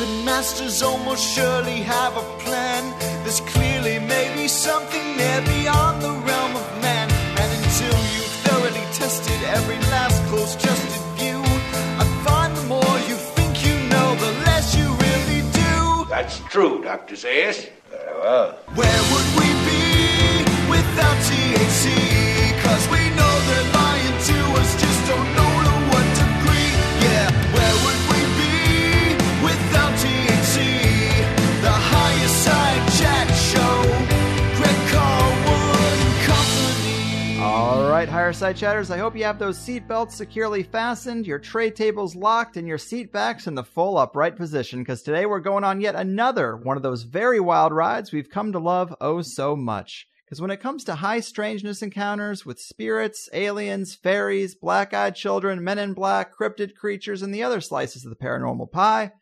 puppet masters almost surely have a plan. There's clearly maybe something there beyond the realm of man. And until you've thoroughly tested every last close trusted view, I find the more you think you know, the less you really do. That's true, Dr. Zayas. Very well. Where would we be without THC? Higher chatters, I hope you have those seatbelts securely fastened, your tray tables locked, and your seat backs in the full upright position, because today we're going on yet another one of those very wild rides we've come to love oh so much. Because when it comes to high strangeness encounters with spirits, aliens, fairies, black eyed children, men in black, cryptid creatures, and the other slices of the paranormal pie,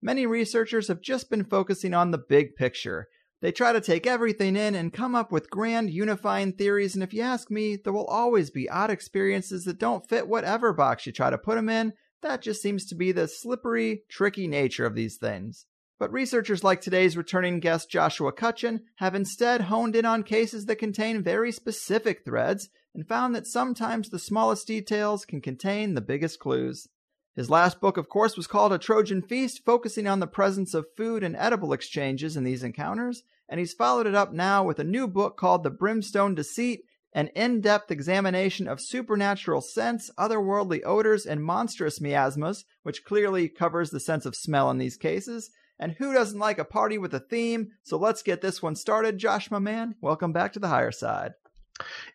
many researchers have just been focusing on the big picture. They try to take everything in and come up with grand unifying theories, and if you ask me, there will always be odd experiences that don't fit whatever box you try to put them in. That just seems to be the slippery, tricky nature of these things. But researchers like today's returning guest Joshua Cutchin have instead honed in on cases that contain very specific threads and found that sometimes the smallest details can contain the biggest clues. His last book, of course, was called A Trojan Feast, focusing on the presence of food and edible exchanges in these encounters, and he's followed it up now with a new book called The Brimstone Deceit, an in depth examination of supernatural scents, otherworldly odors, and monstrous miasmas, which clearly covers the sense of smell in these cases. And who doesn't like a party with a theme? So let's get this one started. Josh, my man, welcome back to the higher side.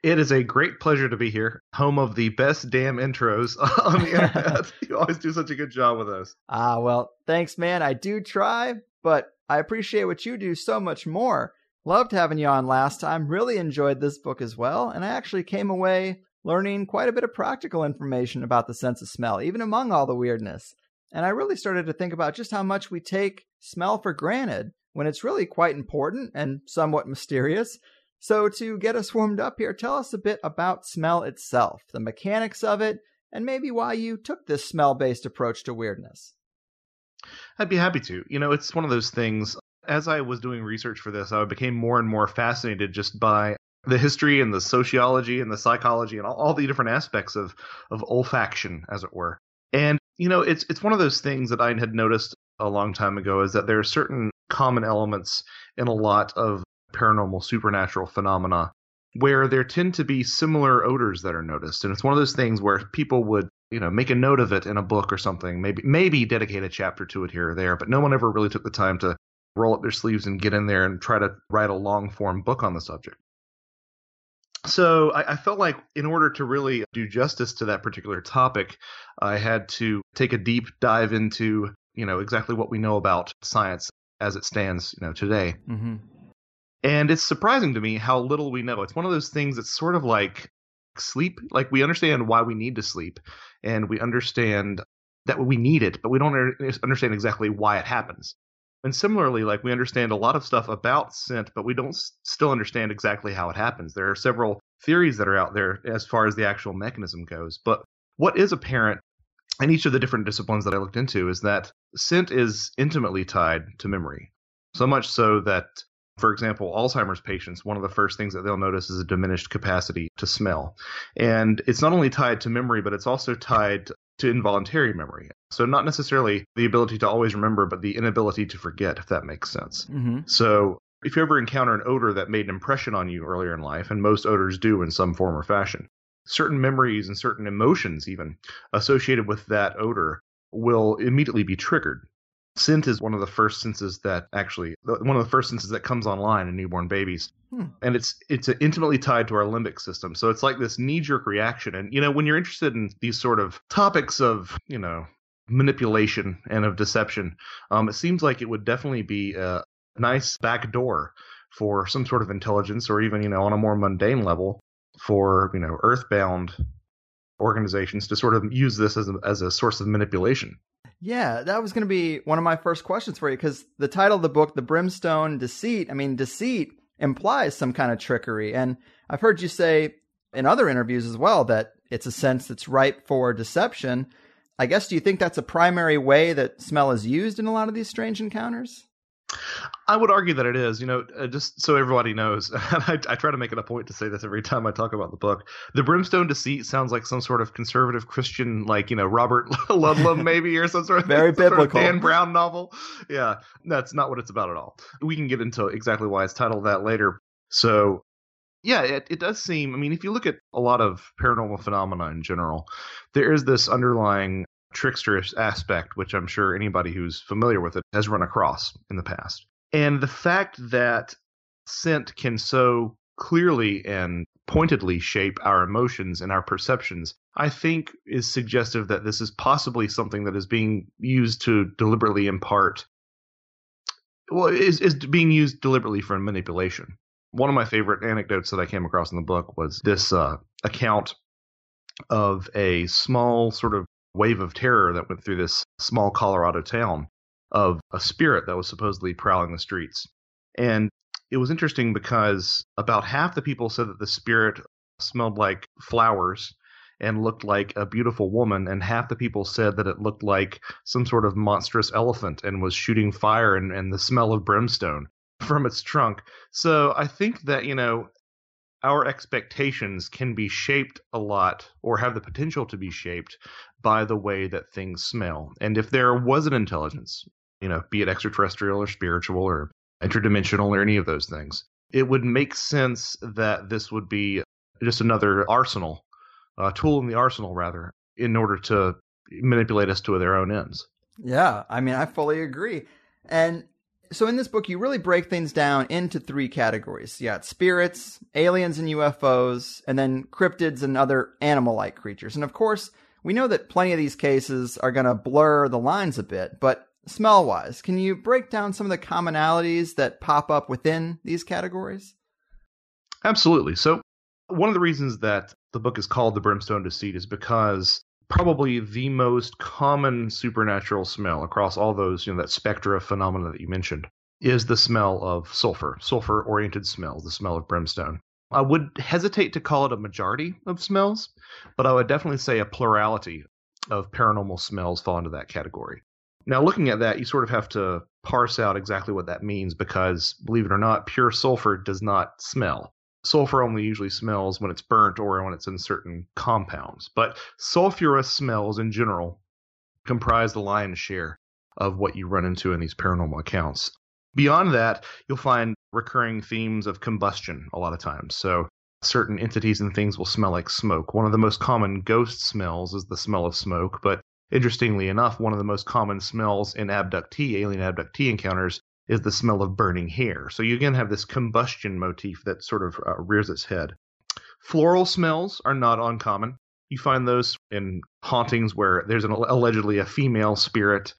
It is a great pleasure to be here, home of the best damn intros on the internet. you always do such a good job with those. Ah, well, thanks, man. I do try, but I appreciate what you do so much more. Loved having you on last time. Really enjoyed this book as well. And I actually came away learning quite a bit of practical information about the sense of smell, even among all the weirdness. And I really started to think about just how much we take smell for granted when it's really quite important and somewhat mysterious. So, to get us warmed up here, tell us a bit about smell itself, the mechanics of it, and maybe why you took this smell based approach to weirdness. I'd be happy to. You know, it's one of those things. As I was doing research for this, I became more and more fascinated just by the history and the sociology and the psychology and all, all the different aspects of of olfaction, as it were. And you know, it's it's one of those things that I had noticed a long time ago is that there are certain common elements in a lot of paranormal supernatural phenomena where there tend to be similar odors that are noticed. And it's one of those things where people would you know make a note of it in a book or something maybe maybe dedicate a chapter to it here or there but no one ever really took the time to roll up their sleeves and get in there and try to write a long form book on the subject. So I, I, felt like in order to really do justice to that particular topic i had to take a deep dive into you know exactly what we know about science as it stands you know today. Mm-hmm. And it's surprising to me how little we know. It's one of those things that's sort of like sleep. Like we understand why we need to sleep and we understand that we need it but we don't understand exactly why it happens. And similarly like we understand a lot of stuff about scent but we don't s- still understand exactly how it happens. There are several theories that are out there as far as the actual mechanism goes but what is apparent in each of the different disciplines that I looked into is that scent is intimately tied to memory. So much so that, for example, Alzheimer's patients, one of the first things that they'll notice is a diminished capacity to smell. And it's not only tied to memory, but it's also tied to involuntary memory. So, not necessarily the ability to always remember, but the inability to forget, if that makes sense. Mm-hmm. So, if you ever encounter an odor that made an impression on you earlier in life, and most odors do in some form or fashion, certain memories and certain emotions, even associated with that odor, will immediately be triggered. Scent is one of the first senses that actually, one of the first senses that comes online in newborn babies, Hmm. and it's it's intimately tied to our limbic system. So it's like this knee jerk reaction. And you know, when you're interested in these sort of topics of you know manipulation and of deception, um, it seems like it would definitely be a nice back door for some sort of intelligence, or even you know on a more mundane level for you know earthbound organizations to sort of use this as a, as a source of manipulation. Yeah, that was going to be one of my first questions for you because the title of the book, The Brimstone Deceit, I mean, deceit implies some kind of trickery. And I've heard you say in other interviews as well that it's a sense that's ripe for deception. I guess, do you think that's a primary way that smell is used in a lot of these strange encounters? I would argue that it is. You know, uh, just so everybody knows, and I, I, try to make it a point to say this every time I talk about the book. The Brimstone Deceit sounds like some sort of conservative Christian, like you know Robert Ludlum maybe, or some sort of very biblical sort of Dan Brown novel. Yeah, that's not what it's about at all. We can get into exactly why it's titled that later. So, yeah, it, it does seem. I mean, if you look at a lot of paranormal phenomena in general, there is this underlying tricksterous aspect, which I'm sure anybody who's familiar with it has run across in the past. And the fact that scent can so clearly and pointedly shape our emotions and our perceptions, I think is suggestive that this is possibly something that is being used to deliberately impart, well, is, is being used deliberately for manipulation. One of my favorite anecdotes that I came across in the book was this uh, account of a small sort of wave of terror that went through this small Colorado town of a spirit that was supposedly prowling the streets. And it was interesting because about half the people said that the spirit smelled like flowers and looked like a beautiful woman, and half the people said that it looked like some sort of monstrous elephant and was shooting fire and, and the smell of brimstone from its trunk. So I think that, you know, our expectations can be shaped a lot or have the potential to be shaped by the way that things smell. And if there was an intelligence, you know, be it extraterrestrial or spiritual or interdimensional or any of those things, it would make sense that this would be just another arsenal, a tool in the arsenal, rather, in order to manipulate us to their own ends. Yeah, I mean, I fully agree. And so in this book, you really break things down into three categories. You got spirits, aliens and UFOs, and then cryptids and other animal like creatures. And of course, we know that plenty of these cases are going to blur the lines a bit, but smell wise, can you break down some of the commonalities that pop up within these categories? Absolutely. So, one of the reasons that the book is called The Brimstone Deceit is because probably the most common supernatural smell across all those, you know, that spectra of phenomena that you mentioned is the smell of sulfur, sulfur oriented smells, the smell of brimstone. I would hesitate to call it a majority of smells, but I would definitely say a plurality of paranormal smells fall into that category. Now, looking at that, you sort of have to parse out exactly what that means because, believe it or not, pure sulfur does not smell sulfur only usually smells when it's burnt or when it's in certain compounds. But sulfurous smells in general comprise the lion's share of what you run into in these paranormal accounts. Beyond that, you'll find recurring themes of combustion a lot of times. So certain entities and things will smell like smoke. One of the most common ghost smells is the smell of smoke, but interestingly enough, one of the most common smells in abductee, alien abductee encounters is the smell of burning hair. So you again have this combustion motif that sort of uh, rears its head. Floral smells are not uncommon. You find those in hauntings where there's an, allegedly a female spirit.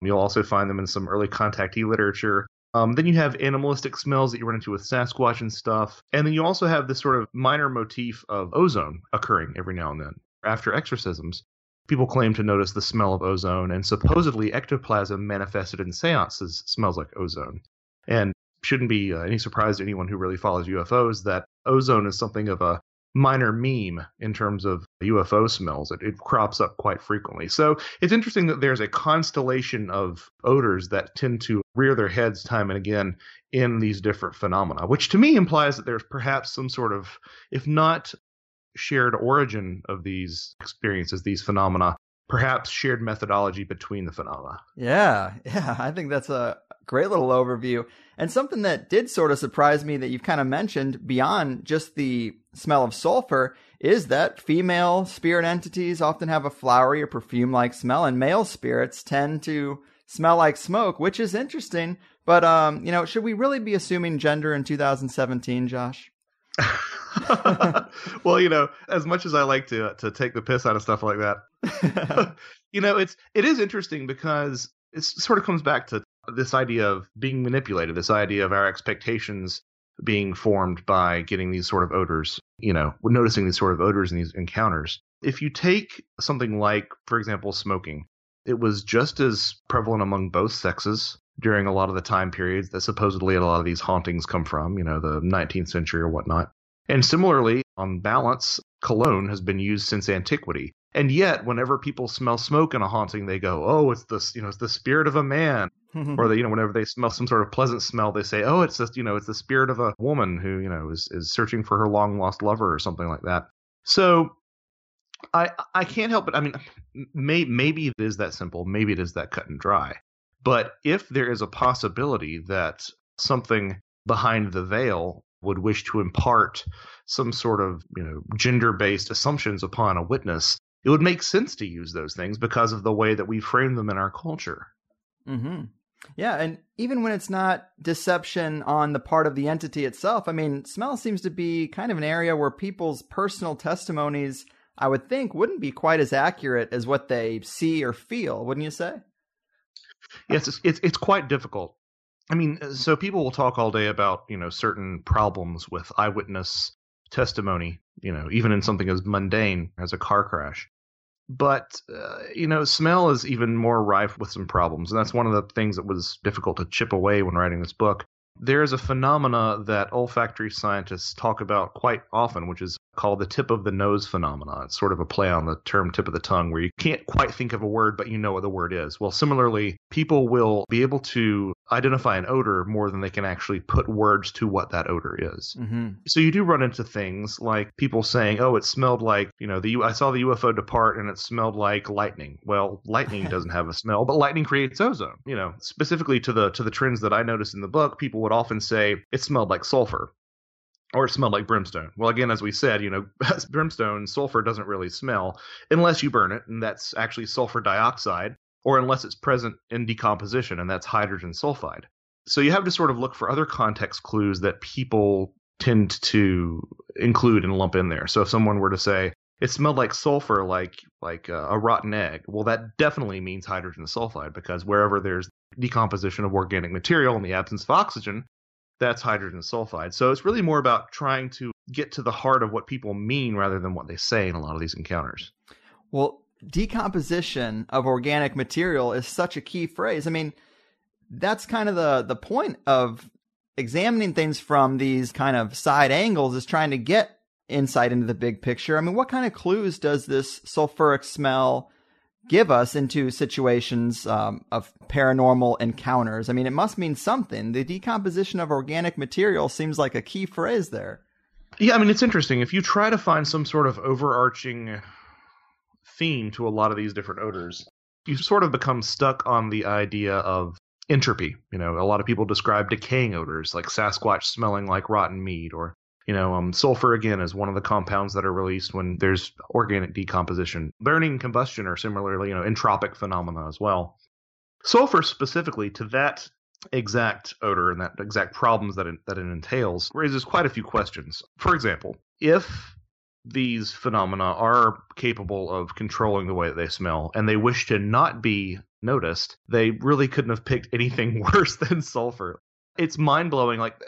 You'll also find them in some early contactee literature. Um, then you have animalistic smells that you run into with Sasquatch and stuff. And then you also have this sort of minor motif of ozone occurring every now and then. After exorcisms, People claim to notice the smell of ozone, and supposedly ectoplasm manifested in seances smells like ozone. And shouldn't be uh, any surprise to anyone who really follows UFOs that ozone is something of a minor meme in terms of UFO smells. It, it, crops up quite frequently. So it's interesting that there's a constellation of odors that tend to rear their heads time and again in these different phenomena, which to me implies that there's perhaps some sort of, if not shared origin of these experiences, these phenomena, perhaps shared methodology between the phenomena. Yeah, yeah, I think that's a great little overview. And something that did sort of surprise me that you've kind of mentioned beyond just the smell of sulfur is that female spirit entities often have a flowery or perfume like smell, and male spirits tend to smell like smoke, which is interesting. But um, you know, should we really be assuming gender in 2017, Josh? well, you know, as much as I like to to take the piss out of stuff like that, you know, it's it is interesting because it sort of comes back to this idea of being manipulated, this idea of our expectations being formed by getting these sort of odors, you know, noticing these sort of odors in these encounters. If you take something like, for example, smoking, it was just as prevalent among both sexes during a lot of the time periods that supposedly a lot of these hauntings come from, you know, the 19th century or whatnot. And similarly, on balance, cologne has been used since antiquity. And yet, whenever people smell smoke in a haunting, they go, "Oh, it's the you know it's the spirit of a man." or they, you know, whenever they smell some sort of pleasant smell, they say, "Oh, it's just you know, it's the spirit of a woman who you know is is searching for her long lost lover or something like that." So, I I can't help but I mean, may, maybe it is that simple, maybe it is that cut and dry. But if there is a possibility that something behind the veil would wish to impart some sort of you know gender based assumptions upon a witness, it would make sense to use those things because of the way that we frame them in our culture. Mm-hmm. Yeah, and even when it's not deception on the part of the entity itself, I mean, smell seems to be kind of an area where people's personal testimonies, I would think, wouldn't be quite as accurate as what they see or feel, wouldn't you say? Yes, it's it's, it's quite difficult. I mean, so people will talk all day about you know certain problems with eyewitness testimony, you know, even in something as mundane as a car crash but uh, you know smell is even more rife with some problems and that's one of the things that was difficult to chip away when writing this book there is a phenomena that olfactory scientists talk about quite often which is called the tip of the nose phenomena. It's sort of a play on the term tip of the tongue, where you can't quite think of a word, but you know what the word is. Well, similarly, people will be able to identify an odor more than they can actually put words to what that odor is. Mm-hmm. So you do run into things like people saying, "Oh, it smelled like you know the I saw the UFO depart and it smelled like lightning." Well, lightning doesn't have a smell, but lightning creates ozone. You know, specifically to the to the trends that I noticed in the book, people would often say it smelled like sulfur or it smelled like brimstone. Well, again, as we said, you know, brimstone, sulfur doesn't really smell unless you burn it, and that's actually sulfur dioxide, or unless it's present in decomposition, and that's hydrogen sulfide. So you have to sort of look for other context clues that people tend to include and lump in there. So if someone were to say, it smelled like sulfur, like like uh, a rotten egg. Well, that definitely means hydrogen sulfide because wherever there's decomposition of organic material in the absence of oxygen, that's hydrogen sulfide. So it's really more about trying to get to the heart of what people mean rather than what they say in a lot of these encounters. Well, decomposition of organic material is such a key phrase. I mean, that's kind of the the point of examining things from these kind of side angles is trying to get insight into the big picture. I mean, what kind of clues does this sulfuric smell give us into situations um, of paranormal encounters. I mean, it must mean something. The decomposition of organic material seems like a key phrase there. Yeah, I mean, it's interesting. If you try to find some sort of overarching theme to a lot of these different odors, you sort of become stuck on the idea of entropy. You know, a lot of people describe decaying odors, like Sasquatch smelling like rotten meat, or you know, um, sulfur again is one of the compounds that are released when there's organic decomposition. Burning combustion are similarly, you know, entropic phenomena as well. Sulfur specifically to that exact odor and that exact problems that it, that it entails raises quite a few questions. For example, if these phenomena are capable of controlling the way that they smell and they wish to not be noticed, they really couldn't have picked anything worse than sulfur. It's mind blowing. Like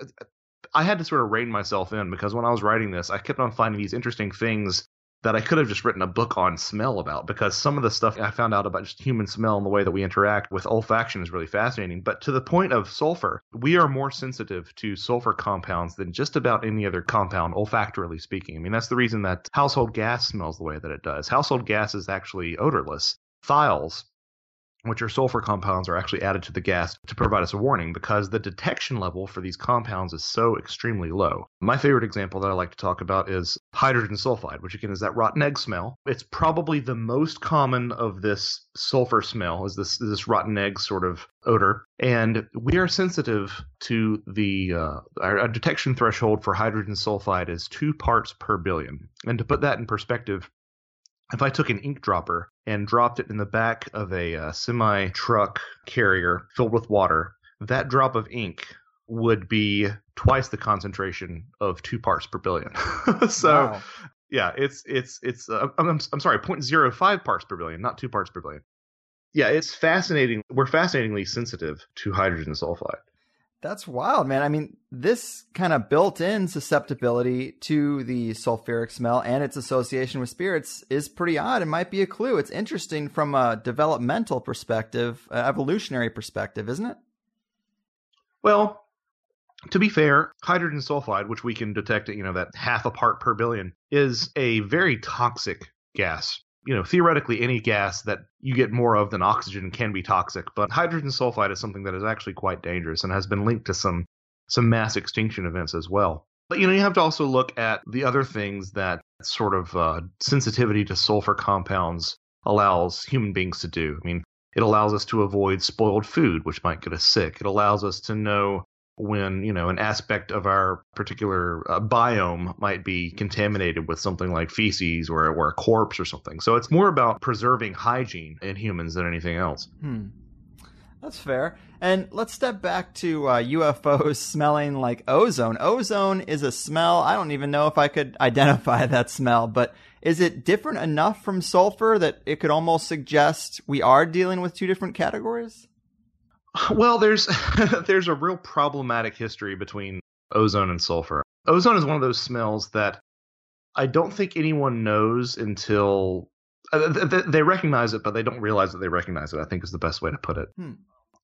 I had to sort of rein myself in because when I was writing this, I kept on finding these interesting things that I could have just written a book on smell about because some of the stuff I found out about just human smell and the way that we interact with olfaction is really fascinating. But to the point of sulfur, we are more sensitive to sulfur compounds than just about any other compound, olfactorily speaking. I mean, that's the reason that household gas smells the way that it does. Household gas is actually odorless. Thiols, which are sulfur compounds, are actually added to the gas to provide us a warning because the detection level for these compounds is so extremely low. My favorite example that I like to talk about is hydrogen sulfide, which again is that rotten egg smell. It's probably the most common of this sulfur smell, is this this rotten egg sort of odor, and we are sensitive to the uh, our, our detection threshold for hydrogen sulfide is two parts per billion. And to put that in perspective, if I took an ink dropper and dropped it in the back of a uh, semi truck carrier filled with water, that drop of ink would be twice the concentration of two parts per billion. so, Wow. yeah, it's it's it's uh, I'm, I'm I'm sorry, 0.05 parts per billion, not two parts per billion. Yeah, it's fascinating. We're fascinatingly sensitive to hydrogen sulfide. That's wild, man. I mean, this kind of built in susceptibility to the sulfuric smell and its association with spirits is pretty odd. It might be a clue. It's interesting from a developmental perspective, evolutionary perspective, isn't it? Well, to be fair, hydrogen sulfide, which we can detect at you know that half a part per billion, is a very toxic gas. You know, theoretically any gas that you get more of than oxygen can be toxic, but hydrogen sulfide is something that is actually quite dangerous and has been linked to some some mass extinction events as well. But you know, you have to also look at the other things that sort of uh, sensitivity to sulfur compounds allows human beings to do. I mean, it allows us to avoid spoiled food, which might get us sick. It allows us to know when you know an aspect of our particular uh, biome might be contaminated with something like feces or, or a corpse or something. So it's more about preserving hygiene in humans than anything else. Hmm. That's fair. And let's step back to uh, UFOs smelling like ozone. Ozone is a smell. I don't even know if I could identify that smell, but is it different enough from sulfur that it could almost suggest we are dealing with two different categories? Well, there's there's a real problematic history between ozone and sulfur. Ozone is one of those smells that I don't think anyone knows until uh, they recognize it, but they don't realize that they recognize it. I think is the best way to put it. Hmm.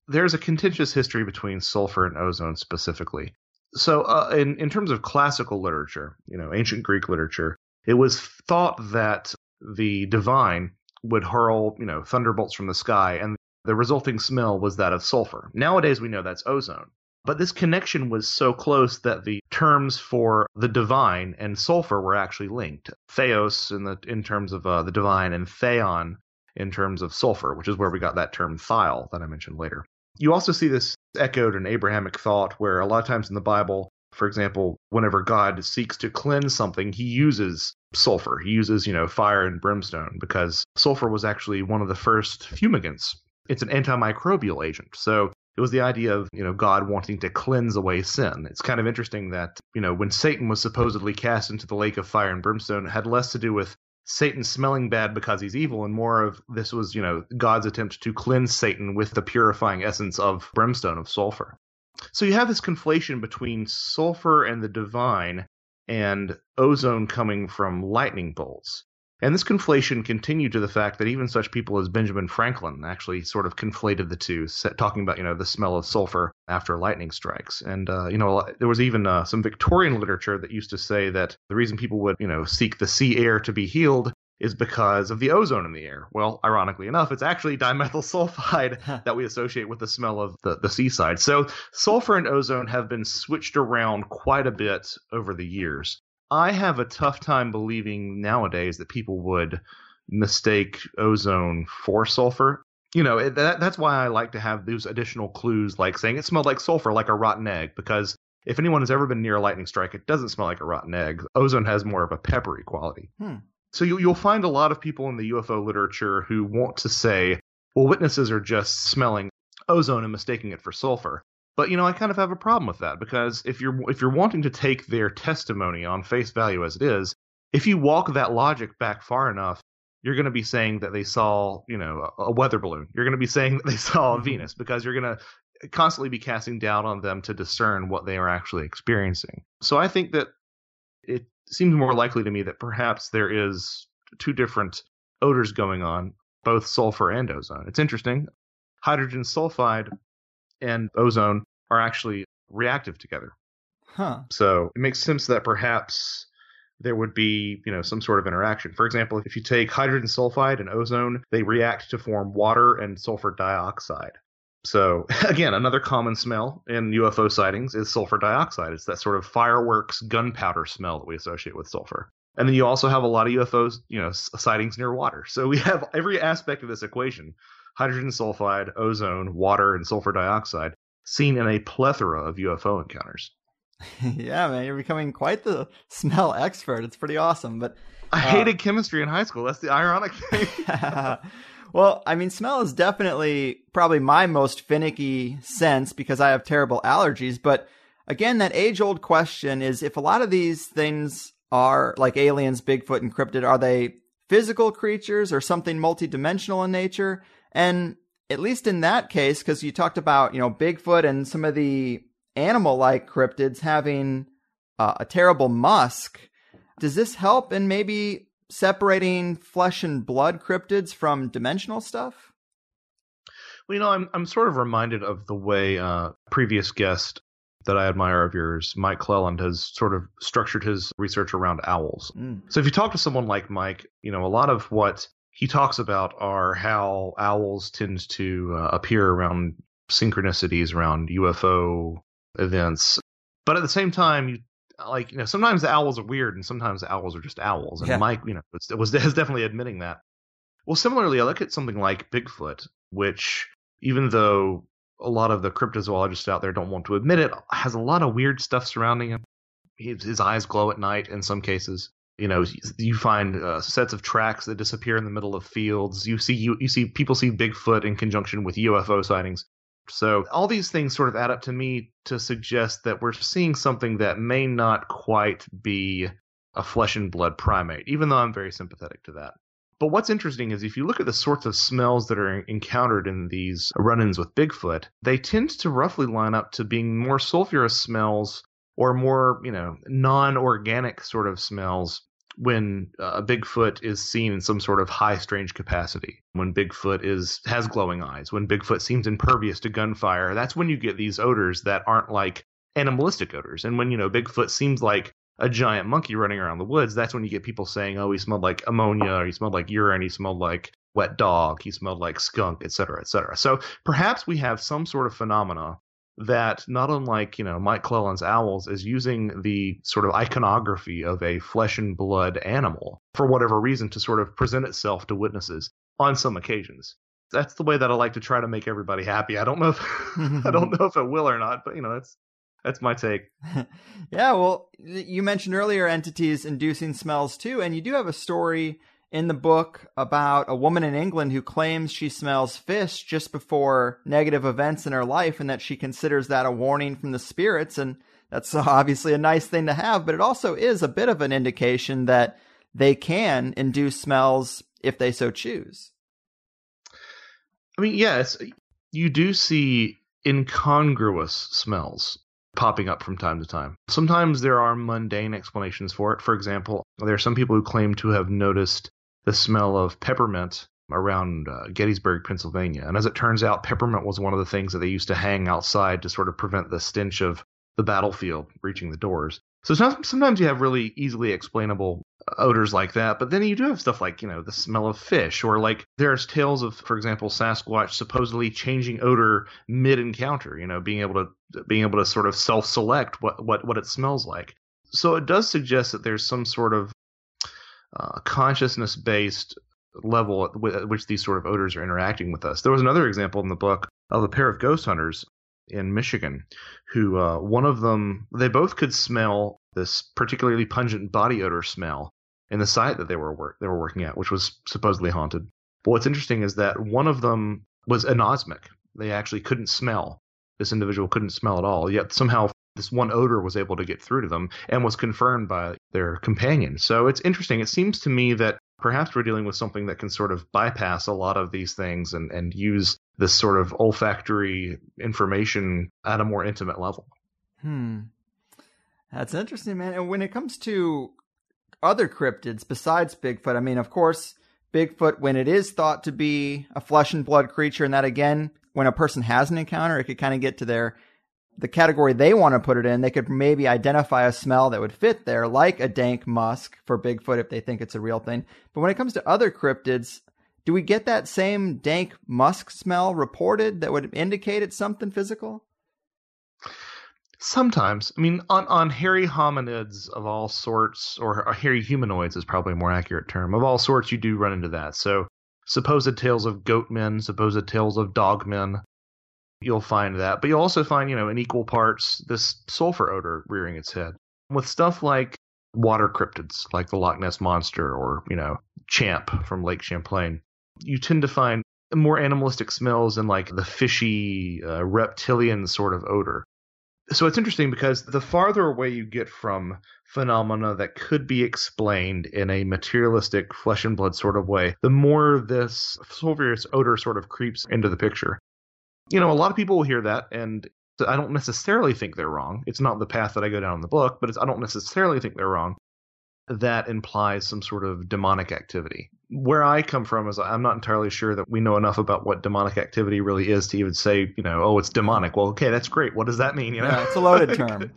There's a contentious history between sulfur and ozone specifically. So, uh, in in terms of classical literature, you know, ancient Greek literature, it was thought that the divine would hurl, you know, thunderbolts from the sky, and the resulting smell was that of sulfur. Nowadays, we know that's ozone. But this connection was so close that the terms for the divine and sulfur were actually linked. Theos in the in terms of uh, the divine, and theion in terms of sulfur, which is where we got that term thiol that I mentioned later. You also see this echoed in Abrahamic thought, where a lot of times in the Bible, for example, whenever God seeks to cleanse something, he uses sulfur. He uses, you know, fire and brimstone because sulfur was actually one of the first fumigants it's an antimicrobial agent. So it was the idea of, you know, God wanting to cleanse away sin. It's kind of interesting that, you know, when Satan was supposedly cast into the lake of fire and brimstone, it had less to do with Satan smelling bad because he's evil and more of this was, you know, God's attempt to cleanse Satan with the purifying essence of brimstone of sulfur. So you have this conflation between sulfur and the divine and ozone coming from lightning bolts. And this conflation continued to the fact that even such people as Benjamin Franklin actually sort of conflated the two, talking about you know the smell of sulfur after lightning strikes. And uh, you know there was even uh, some Victorian literature that used to say that the reason people would you know seek the sea air to be healed is because of the ozone in the air. Well, ironically enough, it's actually dimethyl sulfide that we associate with the smell of the, the seaside. So sulfur and ozone have been switched around quite a bit over the years. I have a tough time believing nowadays that people would mistake ozone for sulfur. You know, it, that, that's why I like to have those additional clues, like saying it smelled like sulfur, like a rotten egg, because if anyone has ever been near a lightning strike, it doesn't smell like a rotten egg. Ozone has more of a peppery quality. Hmm. So you, you'll find a lot of people in the UFO literature who want to say, well, witnesses are just smelling ozone and mistaking it for sulfur. But you know, I kind of have a problem with that because if you're if you're wanting to take their testimony on face value as it is, if you walk that logic back far enough, you're going to be saying that they saw, you know, a weather balloon. You're going to be saying that they saw mm-hmm. Venus because you're going to constantly be casting doubt on them to discern what they are actually experiencing. So I think that it seems more likely to me that perhaps there is two different odors going on, both sulfur and ozone. It's interesting. Hydrogen sulfide and ozone are actually reactive together. Huh. So it makes sense that perhaps there would be, you know, some sort of interaction. For example, if you take hydrogen sulfide and ozone, they react to form water and sulfur dioxide. So again, another common smell in UFO sightings is sulfur dioxide. It's that sort of fireworks gunpowder smell that we associate with sulfur. And then you also have a lot of UFOs, you know, sightings near water. So we have every aspect of this equation hydrogen sulfide, ozone, water, and sulfur dioxide seen in a plethora of UFO encounters. yeah, man, you're becoming quite the smell expert. It's pretty awesome. But uh, I hated chemistry in high school. That's the ironic thing. well, I mean, smell is definitely probably my most finicky sense because I have terrible allergies. But again, that age old question is if a lot of these things are like aliens, Bigfoot, and cryptid, are they physical creatures or something multidimensional in nature? And at least in that case, because you talked about, you know, Bigfoot and some of the animal like cryptids having uh, a terrible musk, does this help in maybe separating flesh and blood cryptids from dimensional stuff? Well, you know, I'm I'm sort of reminded of the way uh, previous guest that I admire of yours, Mike Clelland, has sort of structured his research around owls. Mm. So if you talk to someone like Mike, you know, a lot of what he talks about are how owls tend to uh, appear around synchronicities around UFO events. But at the same time, you like you know sometimes the owls are weird and sometimes the owls are just owls. And Yeah. Mike, you know, was, was is definitely admitting that. Well, similarly, I look at something like Bigfoot, which even though a lot of the cryptozoologists out there don't want to admit it, has a lot of weird stuff surrounding him. His, his eyes glow at night in some cases. You know, you find uh, sets of tracks that disappear in the middle of fields. You see, you, you see people see Bigfoot in conjunction with UFO sightings. So all these things sort of add up to me to suggest that we're seeing something that may not quite be a flesh and blood primate, even though I'm very sympathetic to that. But what's interesting is if you look at the sorts of smells that are encountered in these run ins with Bigfoot, they tend to roughly line up to being more sulfurous smells or more, you know, non organic sort of smells when uh, a Bigfoot is seen in some sort of high strange capacity. When Bigfoot is has glowing eyes, when Bigfoot seems impervious to gunfire, that's when you get these odors that aren't like animalistic odors. And when, you know, Bigfoot seems like a giant monkey running around the woods, that's when you get people saying, "Oh, he smelled like ammonia, or he smelled like urine, he smelled like wet dog, he smelled like skunk, et cetera, et cetera." So perhaps we have some sort of phenomena that, not unlike you know Mike Clelland's owls, is using the sort of iconography of a flesh and blood animal for whatever reason to sort of present itself to witnesses on some occasions. That's the way that I like to try to make everybody happy. I don't know if I don't know if it will or not, but you know that's that's my take. yeah, well, you mentioned earlier entities inducing smells too, and you do have a story in the book about a woman in England who claims she smells fish just before negative events in her life and that she considers that a warning from the spirits. And that's obviously a nice thing to have, but it also is a bit of an indication that they can induce smells if they so choose. I mean, yes, you do see incongruous smells popping up from time to time. Sometimes there are mundane explanations for it. For example, there are some people who claim to have noticed the smell of peppermint around uh, Gettysburg, Pennsylvania. And as it turns out, peppermint was one of the things that they used to hang outside to sort of prevent the stench of the battlefield reaching the doors. So sometimes you have really easily explainable odors like that, but then you do have stuff like, you know, the smell of fish, or like there's tales of, for example, Sasquatch supposedly changing odor mid encounter, you know, being able to being able to sort of self select what, what, what it smells like. So it does suggest that there's some sort of uh, consciousness based level at, w- at which these sort of odors are interacting with us. There was another example in the book of a pair of ghost hunters in Michigan who uh, one of them they both could smell this particularly pungent body odor smell in the site that they were work they were working at, which was supposedly haunted. But what's interesting is that one of them was anosmic. They actually couldn't smell. This individual couldn't smell at all. Yet somehow this one odor was able to get through to them and was confirmed by their companion. So it's interesting. It seems to me that perhaps we're dealing with something that can sort of bypass a lot of these things and, and use this sort of olfactory information at a more intimate level. Hmm. That's interesting, man. And when it comes to other cryptids besides Bigfoot, I mean, of course, Bigfoot, when it is thought to be a flesh and blood creature, and that again, when a person has an encounter, it could kind of get to their the category they want to put it in. They could maybe identify a smell that would fit there, like a dank musk for Bigfoot if they think it's a real thing. But when it comes to other cryptids, do we get that same dank musk smell reported that would indicate it's something physical? Sometimes, I mean, on on hairy hominids of all sorts, or, hairy humanoids is probably a more accurate term. Of all sorts, you do run into that. So, supposed tales of goat men, supposed tales of dog men, you'll find that. But you'll also find, you know, in equal parts this sulfur odor rearing its head. With stuff like water cryptids, like the Loch Ness monster, or you know, Champ from Lake Champlain, you tend to find more animalistic smells and like the fishy uh, reptilian sort of odor so it's interesting because the farther away you get from phenomena that could be explained in a materialistic flesh and blood sort of way, the more this sulfurous odor sort of creeps into the picture. You know, a lot of people will hear that, and I don't necessarily think they're wrong. It's not the path that I go down in the book, but I don't necessarily think they're wrong. That implies some sort of demonic activity. Where I come from is I'm not entirely sure that we know enough about what demonic activity really is to even say, you know, oh, it's demonic. Well, okay, that's great. What does that mean? You know, Yeah, it's a loaded term.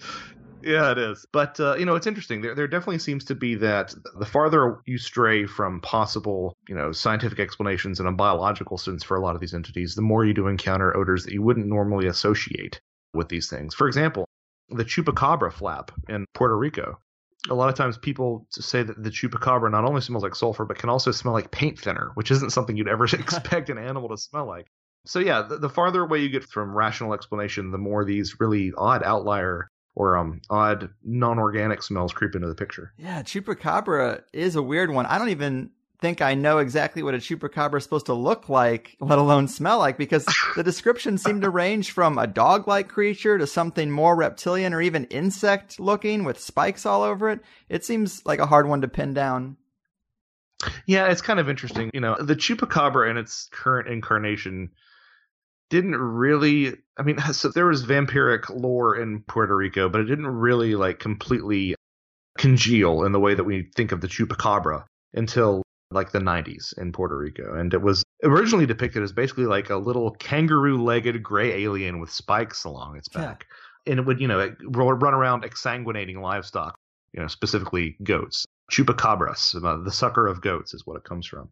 Yeah, it is. But uh, you know, it's interesting. There, there definitely seems to be that the farther you stray from possible, you know, scientific explanations in a biological sense for a lot of these entities, the more you do encounter odors that you wouldn't normally associate with these things. For example, the chupacabra flap in Puerto Rico. A lot of times people say that the chupacabra not only smells like sulfur, but can also smell like paint thinner, which isn't something you'd ever expect an animal to smell like. So yeah, the, the farther away you get from rational explanation, the more these really odd outlier or um, odd non-organic smells creep into the picture. Yeah, chupacabra is a weird one. I don't even think I know exactly what a chupacabra is supposed to look like, let alone smell like, because the descriptions seem to range from a dog-like creature to something more reptilian or even insect-looking with spikes all over it. It seems like a hard one to pin down. Yeah, it's kind of interesting. You know, the chupacabra in its current incarnation didn't really i mean so there was vampiric lore in puerto rico but it didn't really like completely congeal in the way that we think of the chupacabra until like the 90s in puerto rico. And it was originally depicted as basically like a little kangaroo legged gray alien with spikes along its back. Yeah. and it would you know run around exsanguinating livestock you know specifically goats. Chupacabras uh, the sucker of goats is what it comes from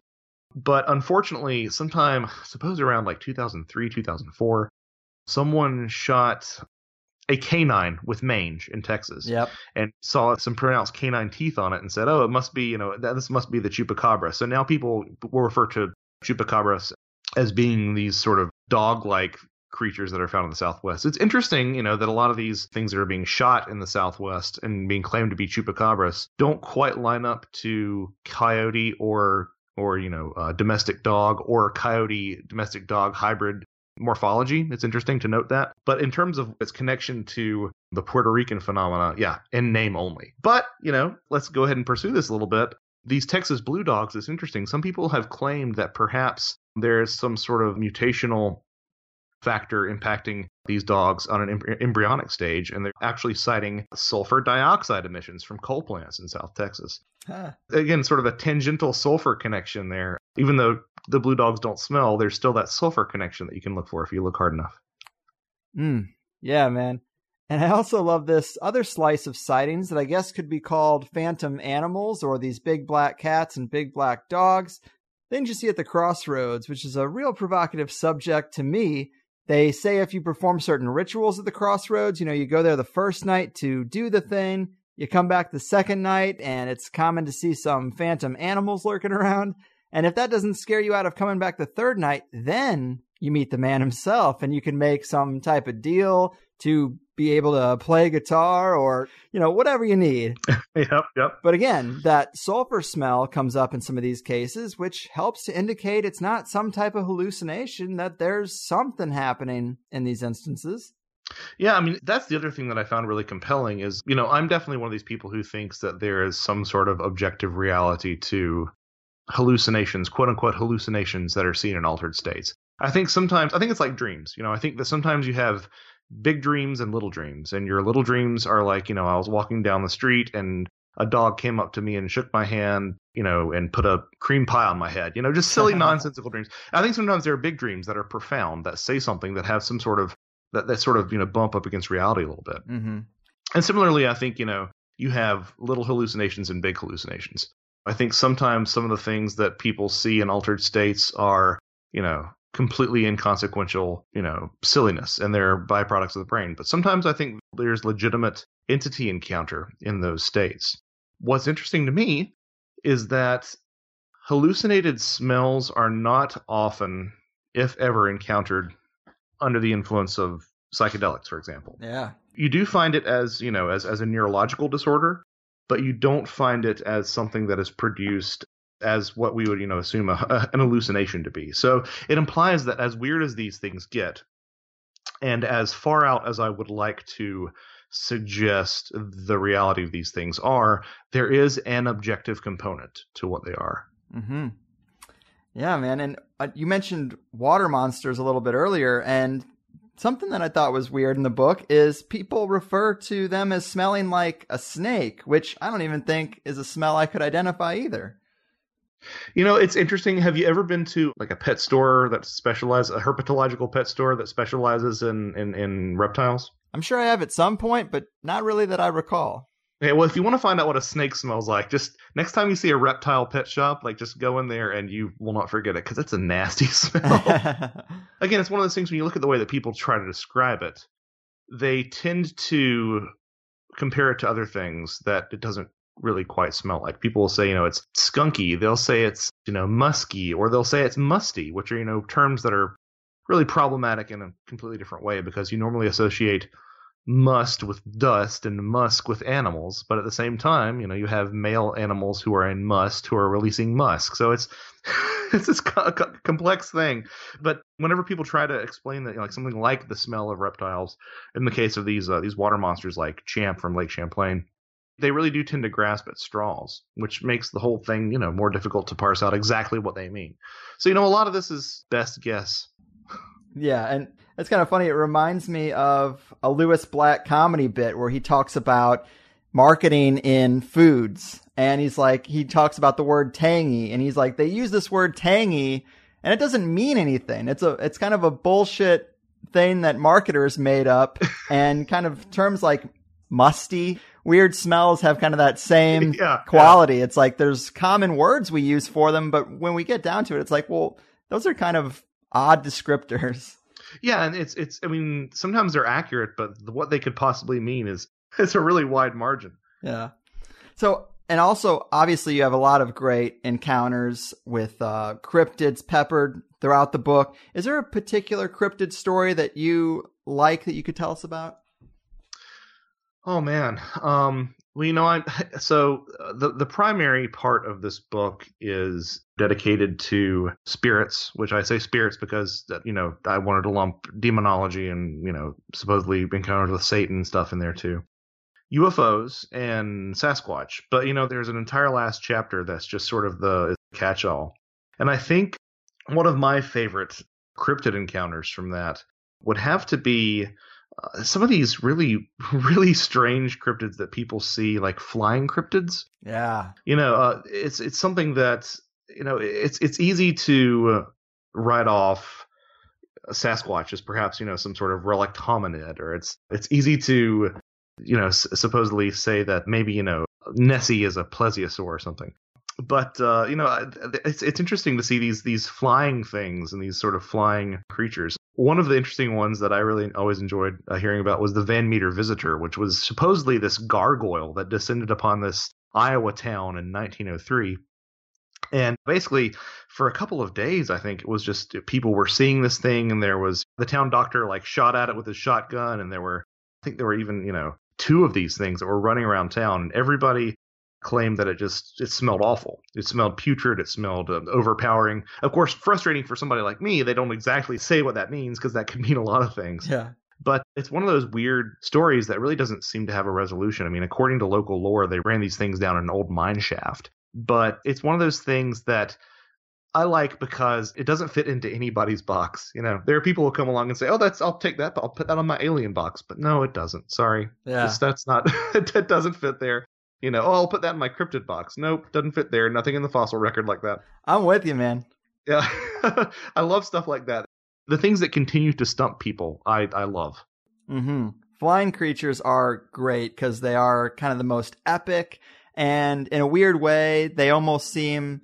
but unfortunately, sometime, I suppose around like 2003, 2004, someone shot a canine with mange in Texas. Yep. And saw some pronounced canine teeth on it and said, oh, it must be, you know, this must be the chupacabra. So now people will refer to chupacabras as being these sort of dog like creatures that are found in the Southwest. It's interesting, you know, that a lot of these things that are being shot in the Southwest and being claimed to be chupacabras don't quite line up to coyote or or you know domestic dog or coyote domestic dog hybrid morphology. It's interesting to note that. But in terms of its connection to the Puerto Rican phenomena, yeah, in name only. But, you know, let's go ahead and pursue this a little bit. These Texas blue dogs, it's interesting. Some people have claimed that perhaps there's some sort of mutational factor impacting these dogs on an embryonic stage, and they're actually citing sulfur dioxide emissions from coal plants in South Texas. Huh. Again, sort of a tangential sulfur connection there. Even though the blue dogs don't smell, there's still that sulfur connection that you can look for if you look hard enough. Mm, yeah, man. And I also love this other slice of sightings that I guess could be called phantom animals or these big black cats and big black dogs. Things you see at the crossroads, which is a real provocative subject to me they say if you perform certain rituals at the crossroads, you know, you go there the first night to do the thing, you come back the second night, and it's common to see some phantom animals lurking around. And if that doesn't scare you out of coming back the third night, then you meet the man himself and you can make some type of deal to be able to play guitar or, you know, whatever you need. yep, yep. But again, that sulfur smell comes up in some of these cases, which helps to indicate it's not some type of hallucination, that there's something happening in these instances. Yeah, I mean, that's the other thing that I found really compelling is, you know, I'm definitely one of these people who thinks that there is some sort of objective reality to hallucinations, quote unquote hallucinations that are seen in altered states. I think sometimes, I think it's like dreams. You know, I think that sometimes you have big dreams and little dreams. And your little dreams are like, you know, I was walking down the street and a dog came up to me and shook my hand, you know, and put a cream pie on my head. You know, just silly, nonsensical dreams. I think sometimes there are big dreams that are profound, that say something, that have some sort of that that sort of you know bump up against reality a little bit. Mm-hmm. And similarly, I think you know you have little hallucinations and big hallucinations. I think sometimes some of the things that people see in altered states are you know completely inconsequential, you know, silliness and they're byproducts of the brain. But sometimes I think there's legitimate entity encounter in those states. What's interesting to me is that hallucinated smells are not often, if ever, encountered under the influence of psychedelics, for example. Yeah. You do find it as, you know, as, as a neurological disorder, but you don't find it as something that is produced as what we would you know assume a, a, an hallucination to be. So it implies that as weird as these things get, and as far out as I would like to suggest the reality of these things are, there is an objective component to what they are. Mm-hmm. Yeah, man. And uh, you mentioned water monsters a little bit earlier, and something that I thought was weird in the book is people refer to them as smelling like a snake, which I don't even think is a smell I could identify either. You know, it's interesting. Have you ever been to like a pet store that specializes a herpetological pet store that specializes in in, in reptiles? I'm sure I have at some point, but not really that I recall. Okay, well, if you want to find out what a snake smells like, just next time you see a reptile pet shop, like just go in there and you will not forget it because it's a nasty smell. Again, it's one of those things when you look at the way that people try to describe it, they tend to compare it to other things that it doesn't really quite smell like. People will say, you know, it's skunky. They'll say it's, you know, musky, or they'll say it's musty, which are, you know, terms that are really problematic in a completely different way because you normally associate must with dust and musk with animals, but at the same time, you know, you have male animals who are in must who are releasing musk. So it's it's this co- co- complex thing. But whenever people try to explain that, you know, like something like the smell of reptiles, in the case of these uh, these water monsters like Champ from Lake Champlain, they really do tend to grasp at straws, which makes the whole thing, you know, more difficult to parse out exactly what they mean. So, you know, a lot of this is best guess. Yeah, and it's kind of funny. It reminds me of a Lewis Black comedy bit where he talks about marketing in foods. And he's like, he talks about the word tangy and he's like, they use this word tangy and it doesn't mean anything. It's a, it's kind of a bullshit thing that marketers made up and kind of terms like musty, weird smells have kind of that same Yeah, quality. It's like there's common words we use for them, but when we get down to it, it's like, well, those are kind of odd descriptors. Yeah, and it's it's. I mean, sometimes they're accurate, but what they could possibly mean is it's a really wide margin. Yeah. So, and also, obviously, you have a lot of great encounters with uh, cryptids peppered throughout the book. Is there a particular cryptid story that you like that you could tell us about? Oh man. Um, well, you know, I so uh, the the primary part of this book is dedicated to spirits, which I say spirits because uh, you know I wanted to lump demonology and you know supposedly encounters with Satan stuff in there too. UFOs and Sasquatch, but you know there's an entire last chapter that's just sort of the catch-all, and I think one of my favorite cryptid encounters from that would have to be uh, some of these really really strange cryptids that people see like flying cryptids. Yeah. you know uh, it's it's something that you know it's it's easy to write off sasquatch as perhaps you know some sort of relict hominid or it's it's easy to you know s- supposedly say that maybe you know nessie is a plesiosaur or something. But uh, you know it's it's interesting to see these these flying things and these sort of flying creatures one of the interesting ones that I really always enjoyed uh, hearing about was the Van Meter Visitor, which was supposedly this gargoyle that descended upon this Iowa town in 1903. And basically, for a couple of days, I think it was just people were seeing this thing, and there was the town doctor like shot at it with his shotgun, and there were, I think there were even, you know, two of these things that were running around town, and everybody claimed that it just it smelled awful. It smelled putrid. It smelled uh, overpowering. Of course, frustrating for somebody like me. They don't exactly say what that means because that could mean a lot of things. Yeah. But it's one of those weird stories that really doesn't seem to have a resolution. I mean, according to local lore, they ran these things down an old mine shaft. But it's one of those things that I like because it doesn't fit into anybody's box. You know, there are people who come along and say, "Oh, that's I'll take that, but I'll put that on my alien box." But no, it doesn't. Sorry, Yeah. That's not. it doesn't fit there. You know, oh, I'll put that in my cryptid box. Nope, doesn't fit there. Nothing in the fossil record like that. I'm with you, man. Yeah, I love stuff like that. The things that continue to stump people, I I love. hmm Flying creatures are great because they are kind of the most epic, and in a weird way, they almost seem.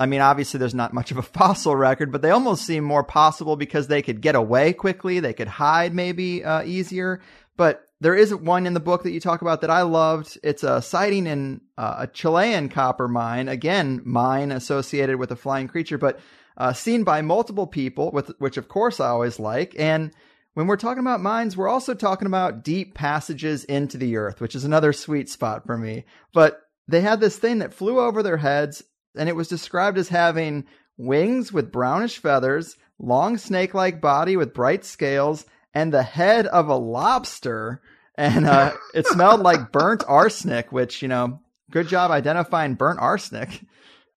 I mean, obviously, there's not much of a fossil record, but they almost seem more possible because they could get away quickly. They could hide maybe uh, easier. But there is one in the book that you talk about that I loved. It's a sighting in uh, a Chilean copper mine. Again, mine associated with a flying creature, but uh, seen by multiple people, with which of course I always like. And when we're talking about mines, we're also talking about deep passages into the earth, which is another sweet spot for me. But they had this thing that flew over their heads, and it was described as having wings with brownish feathers, long snake like body with bright scales, and the head of a lobster. And uh, it smelled like burnt arsenic, which, you know, good job identifying burnt arsenic.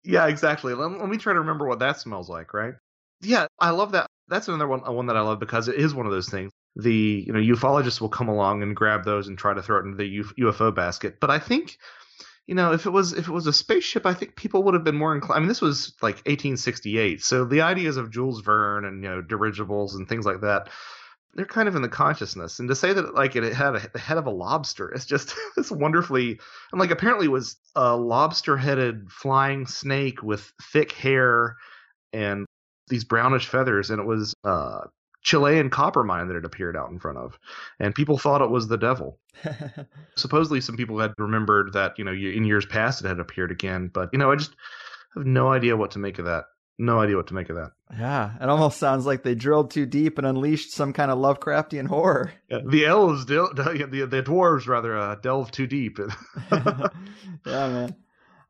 Yeah, exactly. Let, let me try to remember what that smells like, right? Yeah, I love that. That's another one, one that I love because it is one of those things. The you know ufologists will come along and grab those and try to throw it into the UFO basket. But I think you know, if it was if it was a spaceship, I think people would have been more inclined. I mean, this was like 1868, so the ideas of Jules Verne and you know dirigibles and things like that, they're kind of in the consciousness. And to say that like it had a, the head of a lobster, it's just it's wonderfully and like apparently it was a lobster-headed flying snake with thick hair and these brownish feathers, and it was uh, Chilean copper mine that it appeared out in front of, and people thought it was the devil. Supposedly, some people had remembered that you know in years past it had appeared again, but you know I just have no idea what to make of that. No idea what to make of that. Yeah, it almost sounds like they drilled too deep and unleashed some kind of Lovecraftian horror. Yeah, the elves, del- the, the dwarves rather, uh, delve too deep. yeah, man.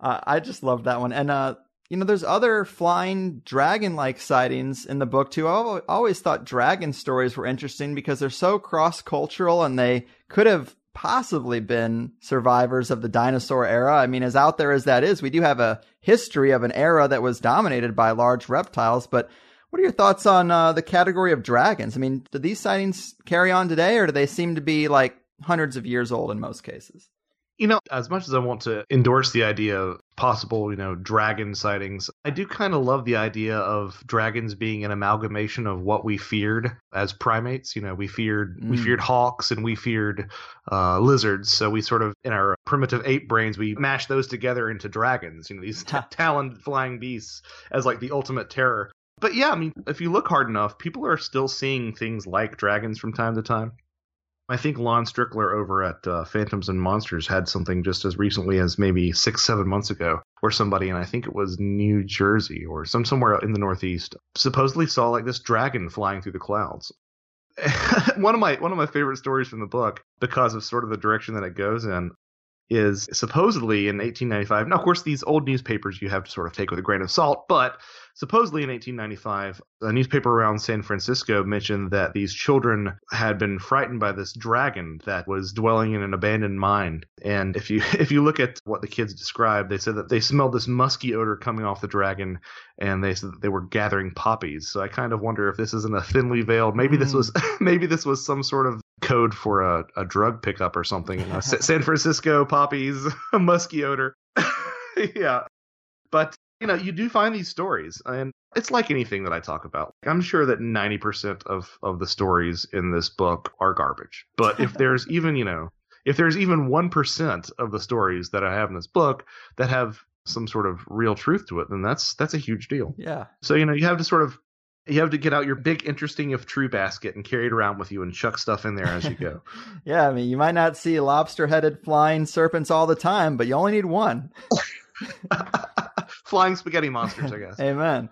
Uh, I just love that one, and uh, you know, there's other flying dragon like sightings in the book too. I always thought dragon stories were interesting because they're so cross cultural and they could have possibly been survivors of the dinosaur era. I mean, as out there as that is, we do have a history of an era that was dominated by large reptiles. But what are your thoughts on uh, the category of dragons? I mean, do these sightings carry on today or do they seem to be like hundreds of years old in most cases? You know, as much as I want to endorse the idea of possible, you know, dragon sightings, I do kind of love the idea of dragons being an amalgamation of what we feared as primates. You know, we feared mm. we feared hawks and we feared uh, lizards. So we sort of, in our primitive ape brains, we mashed those together into dragons. You know, these t- taloned flying beasts as like the ultimate terror. But yeah, I mean, if you look hard enough, people are still seeing things like dragons from time to time. I think Lon Strickler over at uh, Phantoms and Monsters had something just as recently as maybe six, seven months ago, where somebody, and I think it was New Jersey or some somewhere in the Northeast, supposedly saw like this dragon flying through the clouds. one of my one of my favorite stories from the book, because of sort of the direction that it goes in, is supposedly in 1895. Now, of course, these old newspapers you have to sort of take with a grain of salt, but supposedly in 1895, a newspaper around San Francisco mentioned that these children had been frightened by this dragon that was dwelling in an abandoned mine. And if you if you look at what the kids described, they said that they smelled this musky odor coming off the dragon, and they said that they were gathering poppies. So I kind of wonder if this isn't a thinly veiled. Maybe mm. this was maybe this was some sort of code for a, a drug pickup or something. San Francisco poppies, musky odor. yeah. But, you know, you do find these stories, and it's like anything that I talk about. I'm sure that 90% of, of the stories in this book are garbage. But if there's even, you know, if there's even 1% of the stories that I have in this book that have some sort of real truth to it, then that's that's a huge deal. Yeah. So you know you have to sort of you have to get out your big interesting if true basket and carry it around with you and chuck stuff in there as you go. yeah, I mean, you might not see lobster headed flying serpents all the time, but you only need one. flying spaghetti monsters, I guess. Amen.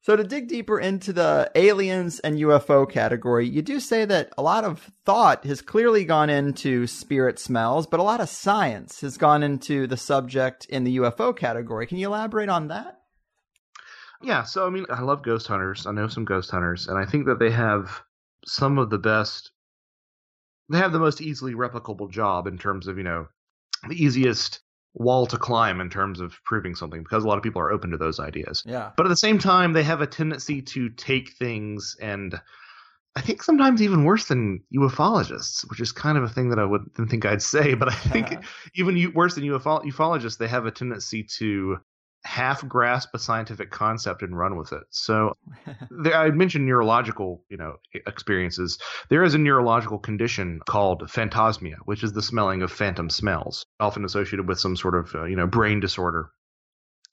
So, to dig deeper into the aliens and UFO category, you do say that a lot of thought has clearly gone into spirit smells, but a lot of science has gone into the subject in the UFO category. Can you elaborate on that? Yeah, so I mean, I love ghost hunters. I know some ghost hunters, and I think that they have some of the best. They have the most easily replicable job in terms of you know the easiest wall to climb in terms of proving something because a lot of people are open to those ideas. Yeah. But at the same time, they have a tendency to take things and I think sometimes even worse than ufologists, which is kind of a thing that I wouldn't think I'd say, but I think even worse than ufo- ufologists, they have a tendency to half grasp a scientific concept and run with it. So there, I mentioned neurological, you know, experiences. There is a neurological condition called phantosmia, which is the smelling of phantom smells, often associated with some sort of, uh, you know, brain disorder.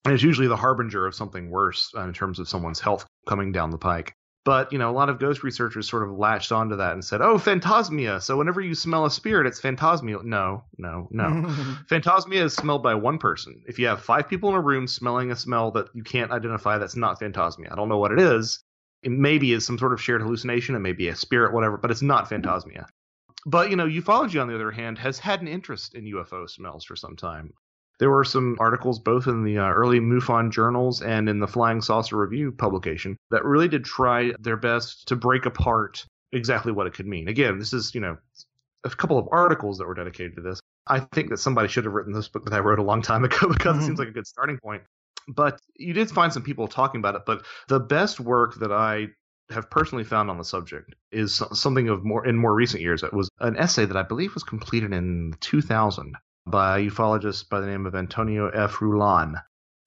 And it's usually the harbinger of something worse uh, in terms of someone's health coming down the pike. But, you know, a lot of ghost researchers sort of latched onto that and said, oh, phantosmia! So whenever you smell a spirit, it's phantosmia." No, no, no. phantosmia is smelled by one person. If you have five people in a room smelling a smell that you can't identify, that's not phantosmia. I don't know what it is. It maybe is some sort of shared hallucination. It may be a spirit, whatever, but it's not phantosmia. But, you know, ufology, on the other hand, has had an interest in UFO smells for some time. There were some articles both in the uh, early MUFON journals and in the Flying Saucer Review publication that really did try their best to break apart exactly what it could mean. Again, this is, you know, a couple of articles that were dedicated to this. I think that somebody should have written this book that I wrote a long time ago because mm-hmm. it seems like a good starting point. But you did find some people talking about it. But the best work that I have personally found on the subject is something of more in more recent years. It was an essay that I believe was completed in 2000 by a ufologist by the name of Antonio F. Rullán.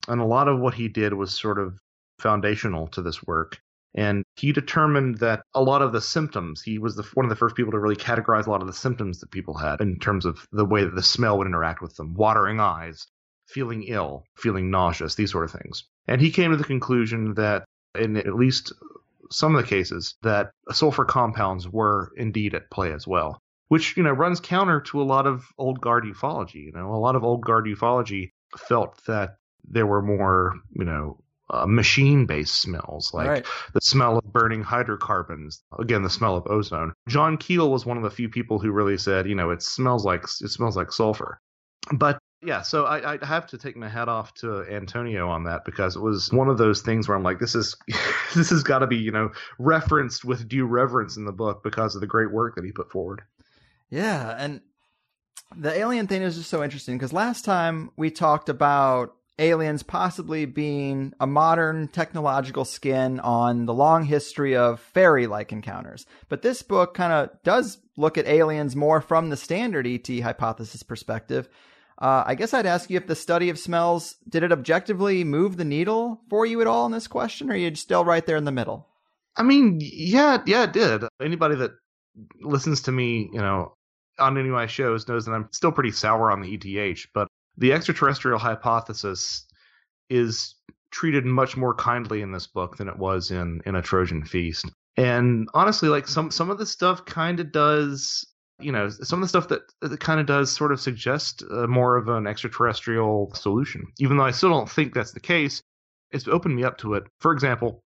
And a lot of what he did was sort of foundational to this work. And he determined that a lot of the symptoms, he was the, one of the first people to really categorize a lot of the symptoms that people had in terms of the way that the smell would interact with them watering eyes, feeling ill, feeling nauseous, these sort of things. And he came to the conclusion that in at least some of the cases, that sulfur compounds were indeed at play as well, which, you know, runs counter to a lot of old guard ufology. You know, a lot of old guard ufology felt that there were more, you know, uh, machine based smells, like Right. the smell of burning hydrocarbons. Again, the smell of ozone. John Keel was one of the few people who really said, you know, it smells like it smells like sulfur. But yeah, so I, I have to take my hat off to Antonio on that because it was one of those things where I'm like, this is this has got to be you know referenced with due reverence in the book because of the great work that he put forward. Yeah, and the alien thing is just so interesting because last time we talked about aliens possibly being a modern technological skin on the long history of fairy like encounters. But this book kind of does look at aliens more from the standard ET hypothesis perspective. Uh, I guess I'd ask you if the study of smells did it objectively move the needle for you at all in this question, or are you still right there in the middle? I mean, yeah, yeah, it did. Anybody that listens to me, you know, on any of my shows knows that I'm still pretty sour on the ETH, but the extraterrestrial hypothesis is treated much more kindly in this book than it was in in a Trojan Feast. And honestly, like some some of the stuff kind of does, you know, some of the stuff that, that kind of does sort of suggest uh, more of an extraterrestrial solution. Even though I still don't think that's the case, it's opened me up to it. For example,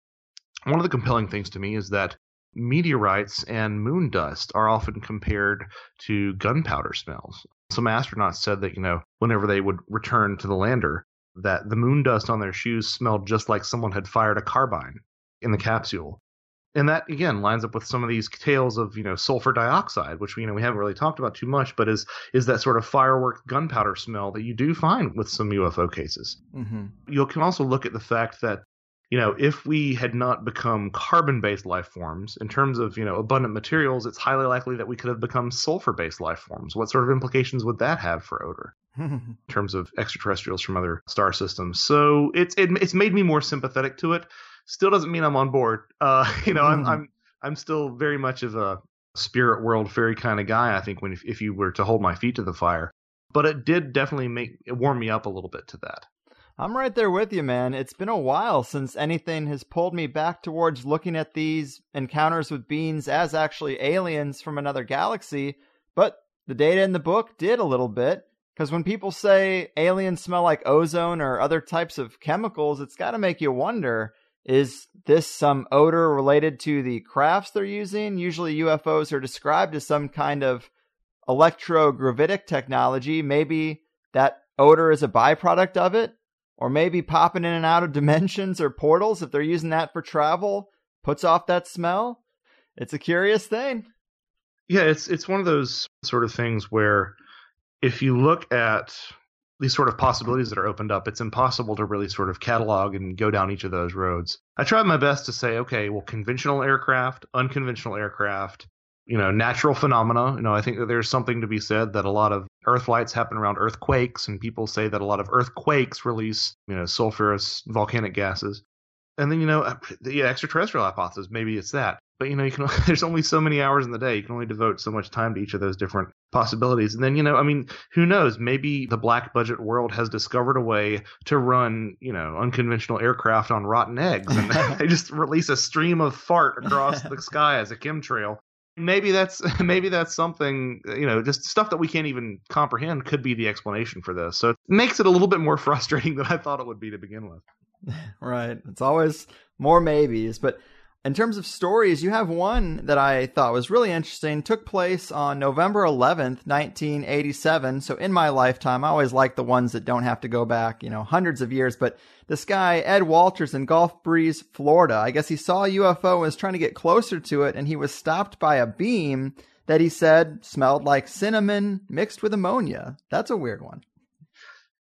one of the compelling things to me is that meteorites and moon dust are often compared to gunpowder smells. Some astronauts said that, you know, whenever they would return to the lander, that the moon dust on their shoes smelled just like someone had fired a carbine in the capsule. And that again lines up with some of these tales of, you know, sulfur dioxide, which you know we haven't really talked about too much, but is is that sort of firework gunpowder smell that you do find with some UFO cases. Mm-hmm. You can also look at the fact that you know, if we had not become carbon based life forms, in terms of, you know, abundant materials, it's highly likely that we could have become sulfur based life forms. What sort of implications would that have for odor in terms of extraterrestrials from other star systems? So it's it, it's made me more sympathetic to it. Still doesn't mean I'm on board. Uh, you know, I'm I'm I'm still very much of a spirit world fairy kind of guy. I think when if, if you were to hold my feet to the fire, but it did definitely make it warm me up a little bit to that. I'm right there with you, man. It's been a while since anything has pulled me back towards looking at these encounters with beings as actually aliens from another galaxy, but the data in the book did a little bit. Because when people say aliens smell like ozone or other types of chemicals, it's got to make you wonder is this some odor related to the crafts they're using? Usually UFOs are described as some kind of electrogravitic technology. Maybe that odor is a byproduct of it or maybe popping in and out of dimensions or portals if they're using that for travel puts off that smell. It's a curious thing. Yeah, it's it's one of those sort of things where if you look at these sort of possibilities that are opened up, it's impossible to really sort of catalog and go down each of those roads. I tried my best to say, okay, well, conventional aircraft, unconventional aircraft, you know, natural phenomena. You know, I think that there's something to be said that a lot of earth lights happen around earthquakes, and people say that a lot of earthquakes release, you know, sulfurous volcanic gases. And then, you know, the extraterrestrial hypothesis, maybe it's that. But, you know, you can, there's only so many hours in the day. You can only devote so much time to each of those different possibilities. And then, you know, I mean, who knows? Maybe the black budget world has discovered a way to run, you know, unconventional aircraft on rotten eggs. And they just release a stream of fart across the sky as a chemtrail maybe that's maybe that's something you know just stuff that we can't even comprehend could be the explanation for this so it makes it a little bit more frustrating than i thought it would be to begin with right it's always more maybes but in terms of stories you have one that i thought was really interesting. Took place on november 11th 1987 so in my lifetime i always like the ones that don't have to go back you know hundreds of years. But this guy ed walters in gulf breeze florida i guess he saw a ufo and was trying to get closer to it and he was stopped by a beam that he said smelled like cinnamon mixed with ammonia. That's a weird one.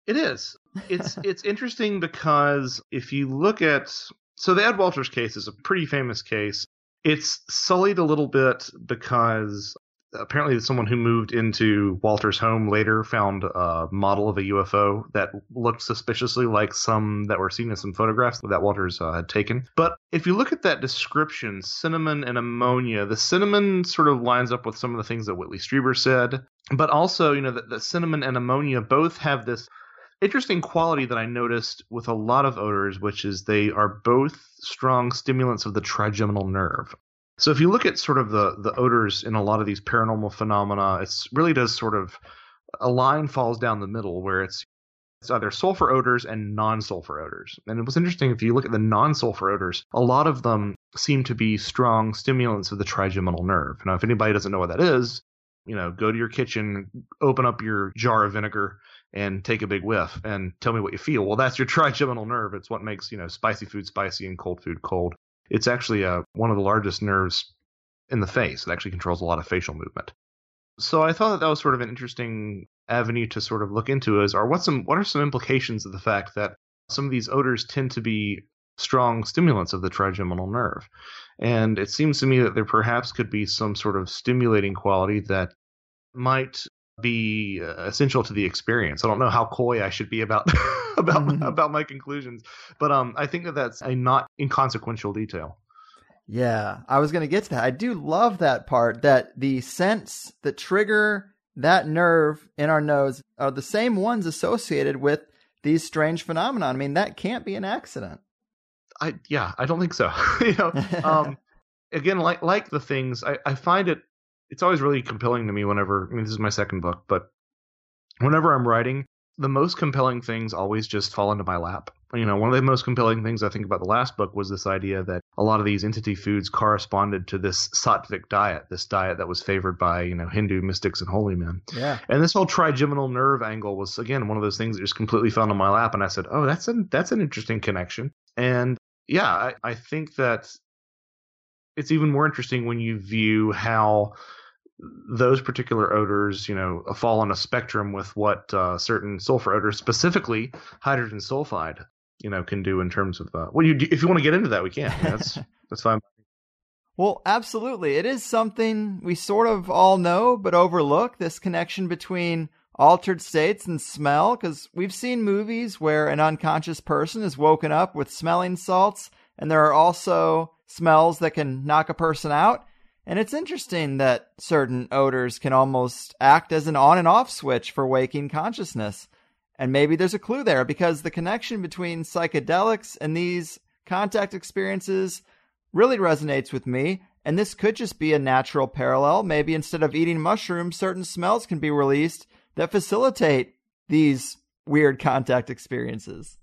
It is. It's it's interesting because if you look at so the ed walters case is a pretty famous case it's sullied a little bit because apparently someone who moved into Walter's home later found a model of a UFO that looked suspiciously like some that were seen in some photographs that Walters uh, had taken. But if you look at that description, cinnamon and ammonia, the cinnamon sort of lines up with some of the things that Whitley Strieber said, but also, you know, that, the cinnamon and ammonia both have this interesting quality that I noticed with a lot of odors, which is they are both strong stimulants of the trigeminal nerve. So if you look at sort of the the odors in a lot of these paranormal phenomena, it really does sort of a line falls down the middle where it's it's either sulfur odors and non-sulfur odors. And it was interesting if you look at the non-sulfur odors, a lot of them seem to be strong stimulants of the trigeminal nerve. Now, if anybody doesn't know what that is, you know, go to your kitchen, open up your jar of vinegar, and take a big whiff and tell me what you feel. Well, that's your trigeminal nerve. It's what makes, you know, spicy food spicy and cold food cold. It's actually uh, one of the largest nerves in the face. It actually controls a lot of facial movement. So I thought that that was sort of an interesting avenue to sort of look into is are what some what are some implications of the fact that some of these odors tend to be strong stimulants of the trigeminal nerve. And it seems to me that there perhaps could be some sort of stimulating quality that might be uh, essential to the experience. I don't know how coy I should be about about mm-hmm. about my conclusions, but um, I think that that's a not inconsequential detail. Yeah, I was going to get to that. I do love that part that the scents that trigger that nerve in our nose are the same ones associated with these strange phenomena. I mean, that can't be an accident. I yeah, I don't think so. you know, um, again, like like the things, I, I find it it's always really compelling to me whenever I mean this is my second book, but whenever I'm writing, the most compelling things always just fall into my lap. You know, one of the most compelling things I think about the last book was this idea that a lot of these entity foods corresponded to this sattvic diet, this diet that was favored by, you know, Hindu mystics and holy men. Yeah. And this whole trigeminal nerve angle was again one of those things that just completely fell into my lap and I said, "Oh, that's an that's an interesting connection." And yeah, I, I think that it's even more interesting when you view how those particular odors, you know, fall on a spectrum with what uh, certain sulfur odors, specifically hydrogen sulfide, you know, can do in terms of. Uh, well, you if you want to get into that, we can. that's that's fine. Well, absolutely. It is something we sort of all know, but overlook this connection between altered states and smell, because we've seen movies where an unconscious person is woken up with smelling salts, and there are also smells that can knock a person out. And it's interesting that certain odors can almost act as an on and off switch for waking consciousness. And maybe there's a clue there because the connection between psychedelics and these contact experiences really resonates with me. And this could just be a natural parallel. Maybe instead of eating mushrooms, certain smells can be released that facilitate these weird contact experiences.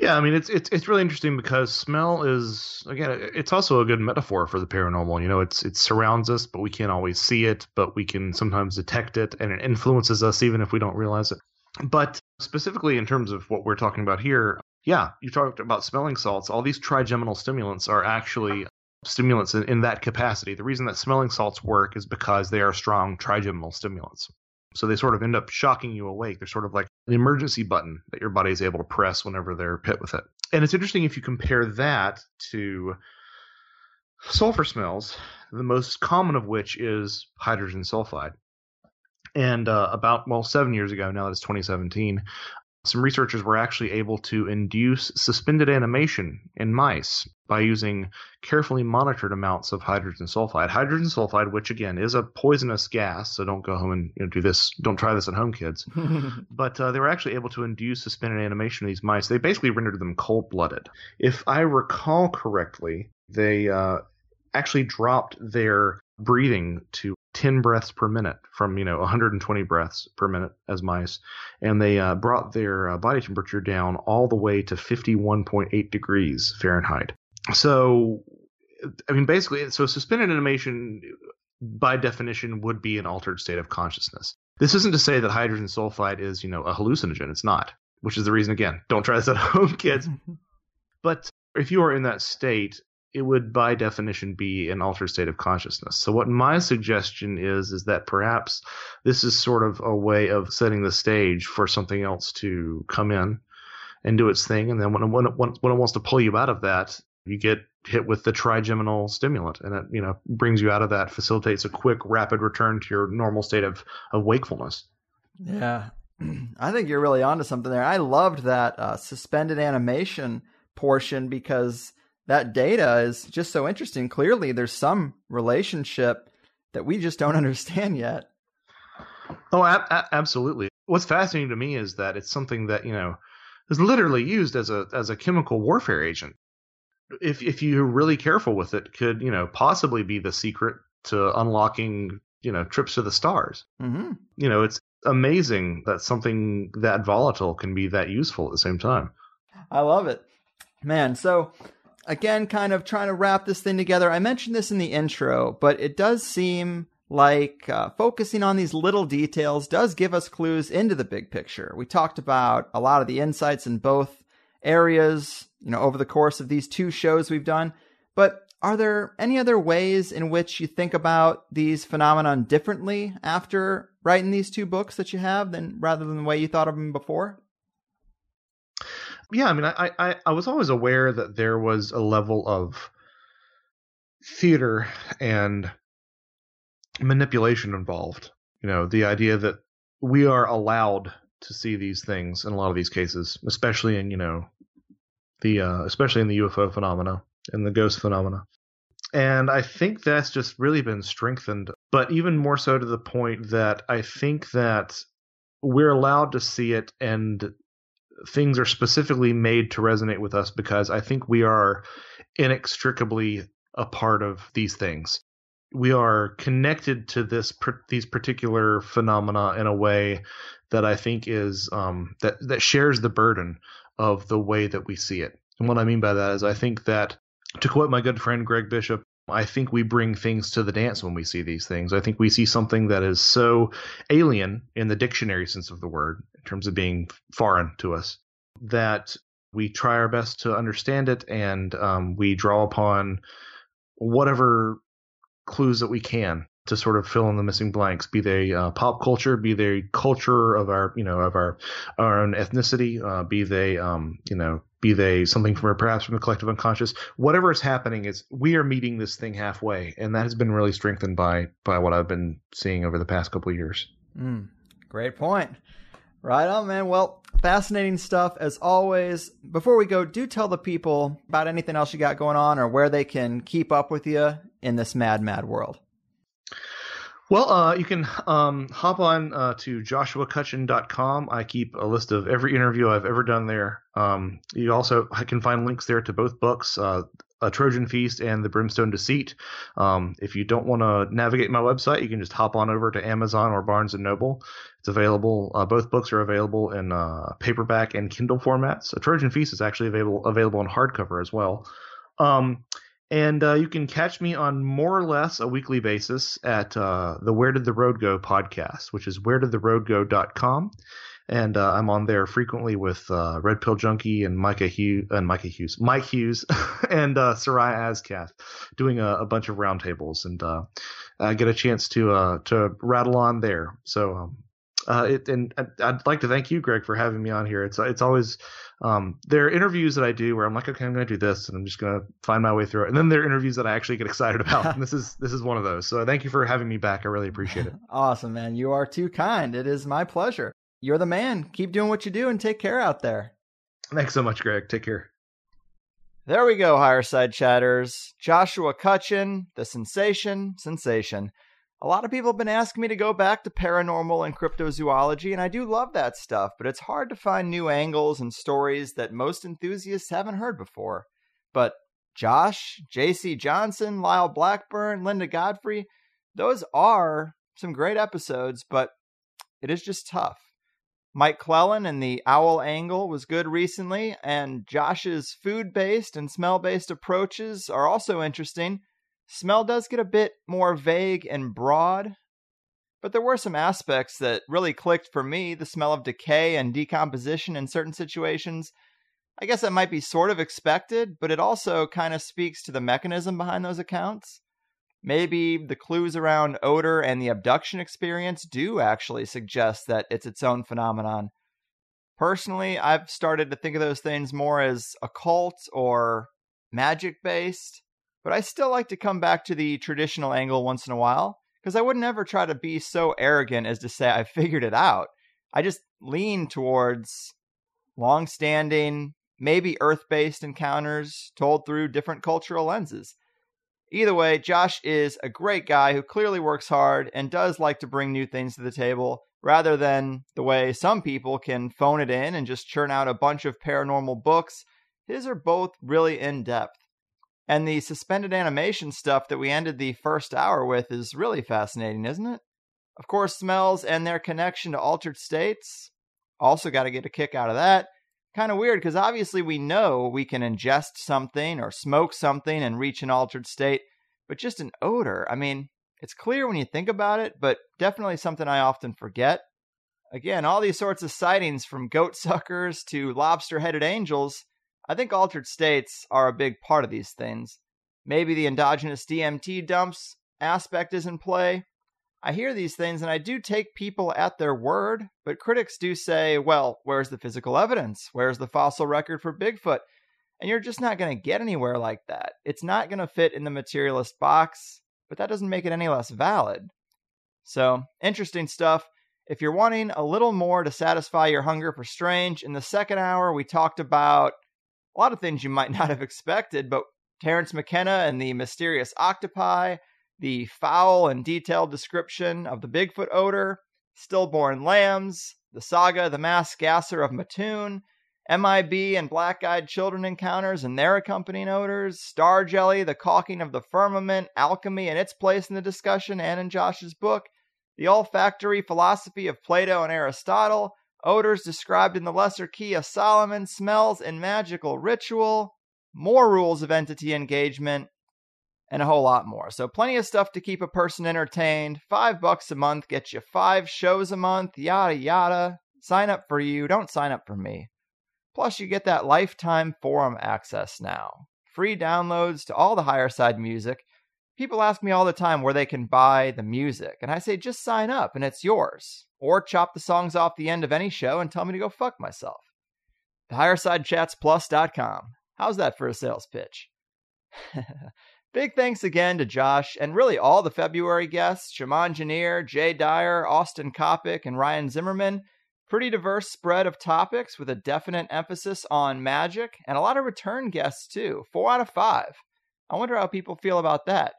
Yeah, I mean it's it's it's really interesting because smell is again it's also a good metaphor for the paranormal. You know, it's it surrounds us, but we can't always see it, but we can sometimes detect it, and it influences us even if we don't realize it. But specifically in terms of what we're talking about here, yeah, you talked about smelling salts. All these trigeminal stimulants are actually stimulants in, in that capacity. The reason that smelling salts work is because they are strong trigeminal stimulants. So they sort of end up shocking you awake. They're sort of like an emergency button that your body is able to press whenever they're hit with it. And it's interesting if you compare that to sulfur smells, the most common of which is hydrogen sulfide. And uh, about, well, seven years ago, now that it's 2017, some researchers were actually able to induce suspended animation in mice by using carefully monitored amounts of hydrogen sulfide. Hydrogen sulfide, which again is a poisonous gas, so don't go home and you know, do this. Don't try this at home, kids. but uh, they were actually able to induce suspended animation in these mice. They basically rendered them cold blooded. If I recall correctly, they uh, actually dropped their breathing to 10 breaths per minute from you know 120 breaths per minute as mice. And they uh, brought their uh, body temperature down all the way to 51.8 degrees fahrenheit. So i mean basically so suspended animation by definition would be an altered state of consciousness. This isn't to say that hydrogen sulfide is you know a hallucinogen. It's not which is the reason again don't try this at home kids. But if you are in that state it would by definition be an altered state of consciousness. So what my suggestion is is that perhaps this is sort of a way of setting the stage for something else to come in and do its thing, and then when it, when it, when it wants to pull you out of that, You get hit with the trigeminal stimulant and it, you know, brings you out of that, facilitates a quick, rapid return to your normal state of, of wakefulness. Yeah. I think you're really onto something there. I loved that uh, suspended animation portion because that data is just so interesting. Clearly, there's some relationship that we just don't understand yet. Oh, a- a- absolutely. What's fascinating to me is that it's something that you know is literally used as a as a chemical warfare agent. If if you're really careful with it, could you know possibly be the secret to unlocking you know trips to the stars. Mm-hmm. You know, it's amazing that something that volatile can be that useful at the same time. I love it. Man, so again, kind of trying to wrap this thing together. I mentioned this in the intro, but it does seem like uh, focusing on these little details does give us clues into the big picture. We talked about a lot of the insights in both areas, you know, over the course of these two shows we've done. But are there any other ways in which you think about these phenomenon differently after writing these two books that you have than rather than the way you thought of them before? Yeah, I mean, I, I, I was always aware that there was a level of theater and manipulation involved. You know, the idea that we are allowed to see these things in a lot of these cases, especially in you know the uh, especially in the UFO phenomena and the ghost phenomena. And I think that's just really been strengthened, but even more so to the point that I think that we're allowed to see it and things are specifically made to resonate with us because I think we are inextricably a part of these things. We are connected to this these particular phenomena in a way that I think is um, that that shares the burden of the way that we see it. And what I mean by that is I think that to quote my good friend Greg Bishop, I think we bring things to the dance when we see these things. I think we see something that is so alien in the dictionary sense of the word, in terms of being foreign to us, that we try our best to understand it and um, we draw upon whatever clues that we can to sort of fill in the missing blanks, be they uh, pop culture, be they culture of our, you know, of our our own ethnicity, uh, be they, um, you know, be they something from perhaps from the collective unconscious. Whatever is happening is we are meeting this thing halfway, and that has been really strengthened by by what I've been seeing over the past couple of years. Mm, great point. Right on, man. Well, fascinating stuff as always. Before we go, do tell the people about anything else you got going on or where they can keep up with you in this mad, mad world. Well, uh, you can um, hop on uh, to joshuacutchin.com. I keep a list of every interview I've ever done there. Um, you also I can find links there to both books, uh, A Trojan Feast and The Brimstone Deceit. Um, if you don't want to navigate my website, you can just hop on over to Amazon or Barnes and Noble. It's available. Uh, both books are available in uh, paperback and Kindle formats. A Trojan Feast is actually available available in hardcover as well. Um, and uh, you can catch me on more or less a weekly basis at uh, the Where Did the Road Go podcast, which is wheredidtheroadgo.com. And uh, I'm on there frequently with uh, Red Pill Junkie and Micah Hughes and Micah Hughes, Mike Hughes, and uh, Azkath, doing a, a bunch of roundtables, and uh, get a chance to to rattle on there. So, um, uh, it, and I'd like to thank you, Greg, for having me on here. It's it's always um, there are interviews that I do where I'm like, okay, I'm going to do this, and I'm just going to find my way through it. And then there are interviews that I actually get excited about, and this is this is one of those. So thank you for having me back. I really appreciate it. awesome, man. You are too kind. It is my pleasure. You're the man. Keep doing what you do and take care out there. Thanks so much, Greg. Take care. There we go, higher side chatters. Joshua Cutchin, the sensation, sensation. A lot of people have been asking me to go back to paranormal and cryptozoology, and I do love that stuff, but it's hard to find new angles and stories that most enthusiasts haven't heard before. But Josh, J.C. Johnson, Lyle Blackburn, Linda Godfrey, those are some great episodes, but it is just tough. Mike Clelland and the owl angle was good recently, and Josh's food based and smell based approaches are also interesting Smell does get a bit more vague and broad, but there were some aspects that really clicked for me the smell of decay and decomposition in certain situations. I guess that might be sort of expected, but it also kind of speaks to the mechanism behind those accounts. Maybe the clues around odor and the abduction experience do actually suggest that it's its own phenomenon. Personally, I've started to think of those things more as occult or magic based, but I still like to come back to the traditional angle once in a while because I would never try to be so arrogant as to say I figured it out. I just lean towards long standing, maybe earth based encounters told through different cultural lenses. Either way, Josh is a great guy who clearly works hard and does like to bring new things to the table rather than the way some people can phone it in and just churn out a bunch of paranormal books. His are both really in depth. And the suspended animation stuff that we ended the first hour with is really fascinating, isn't it? Of course, smells and their connection to altered states. Also, got to get a kick out of that. Kind of weird because obviously we know we can ingest something or smoke something and reach an altered state, but just an odor. I mean, it's clear when you think about it, but definitely something I often forget. Again, all these sorts of sightings from goat suckers to lobster headed angels I think altered states are a big part of these things. Maybe the endogenous DMT dumps aspect is in play. I hear these things and I do take people at their word, but critics do say, well, where's the physical evidence? Where's the fossil record for Bigfoot? And you're just not going to get anywhere like that. It's not going to fit in the materialist box, but that doesn't make it any less valid. So, interesting stuff. If you're wanting a little more to satisfy your hunger for strange, in the second hour we talked about a lot of things you might not have expected, but Terence McKenna and the mysterious octopi, the foul and detailed description of the Bigfoot odor, stillborn lambs, the saga of The Mad Gasser of Mattoon, MIB and black eyed children encounters and their accompanying odors, star jelly, the caulking of the firmament, alchemy and its place in the discussion and in Josh's book, the olfactory philosophy of Plato and Aristotle, odors described in the Lesser Key of Solomon, smells in magical ritual, more rules of entity engagement, and a whole lot more. So plenty of stuff to keep a person entertained. Five bucks a month gets you five shows a month, yada yada. Sign up for you, don't sign up for me. Plus, you get that lifetime forum access now. Free downloads to all the higher side music. People ask me all the time where they can buy the music, and I say just sign up and it's yours or chop the songs off the end of any show and tell me to go fuck myself. TheHigherSideChatsPlus.com. How's that for a sales pitch? Big thanks again to Josh and really all the February guests Shaman Janier, Jay Dyer, Austin Coppock, and Ryan Zimmerman. Pretty diverse spread of topics with a definite emphasis on magic and a lot of return guests too. Four out of five. I wonder how people feel about that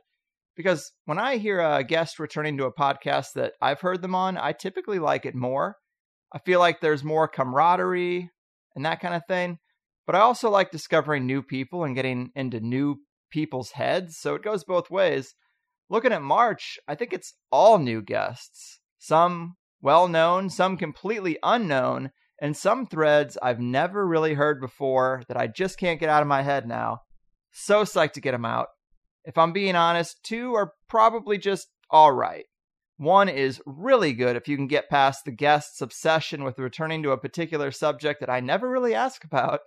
because when I hear a guest returning to a podcast that I've heard them on, I typically like it more. I feel like there's more camaraderie and that kind of thing. But I also like discovering new people and getting into new people's heads. So it goes both ways. Looking at March, I think it's all new guests. Some well known, some completely unknown, and some threads I've never really heard before that I just can't get out of my head now. So psyched to get them out. If I'm being honest, two are probably just all right. One is really good if you can get past the guest's obsession with returning to a particular subject that I never really ask about.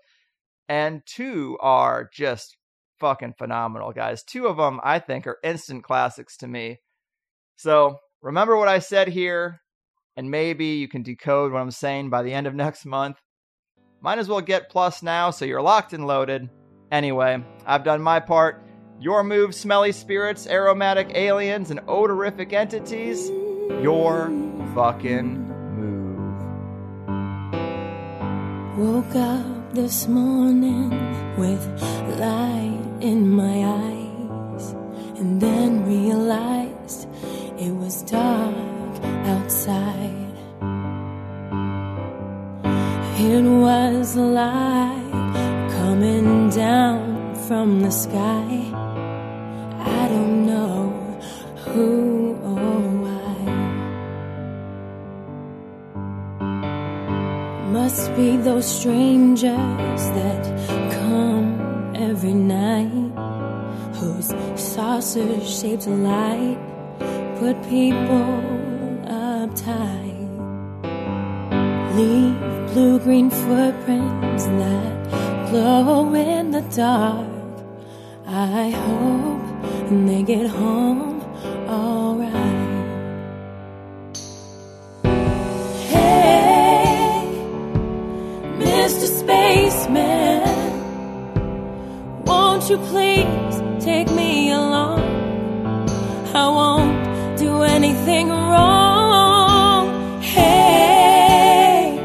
And two are just fucking phenomenal, guys. Two of them, I think, are instant classics to me. So remember what I said here, and maybe you can decode what I'm saying by the end of next month. Might as well get plus now so you're locked and loaded. Anyway, I've done my part. Your move, smelly spirits, aromatic aliens, and odorific entities. Your fucking move. Woke up this morning with light in my eyes, and then realized it was dark outside. It was light coming down from the sky. I don't know who or why. Must be those strangers that come every night, whose saucer shaped light put people uptight. Leave blue green footprints that glow in the dark. I hope they get home alright. Hey, Mr. Spaceman, won't you please take me along? I won't do anything wrong. Hey,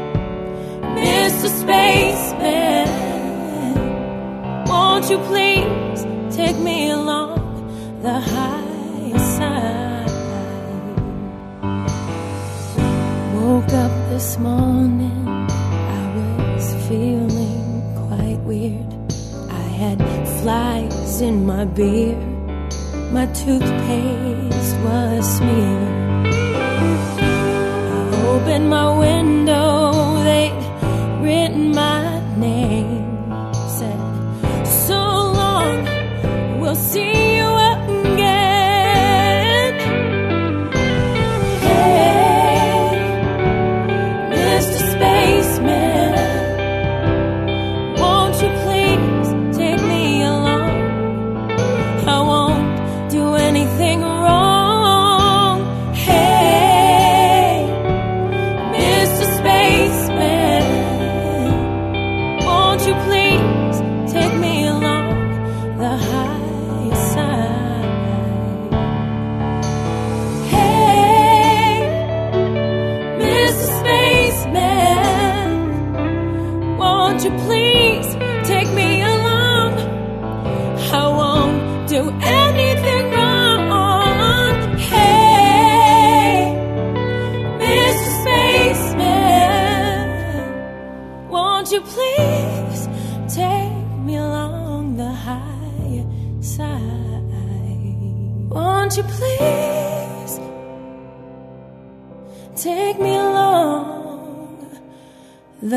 Mr. Spaceman, won't you please the high side? Woke up this morning, I was feeling quite weird. I had flies in my beer, my toothpaste was smeared. I opened my window,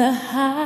the high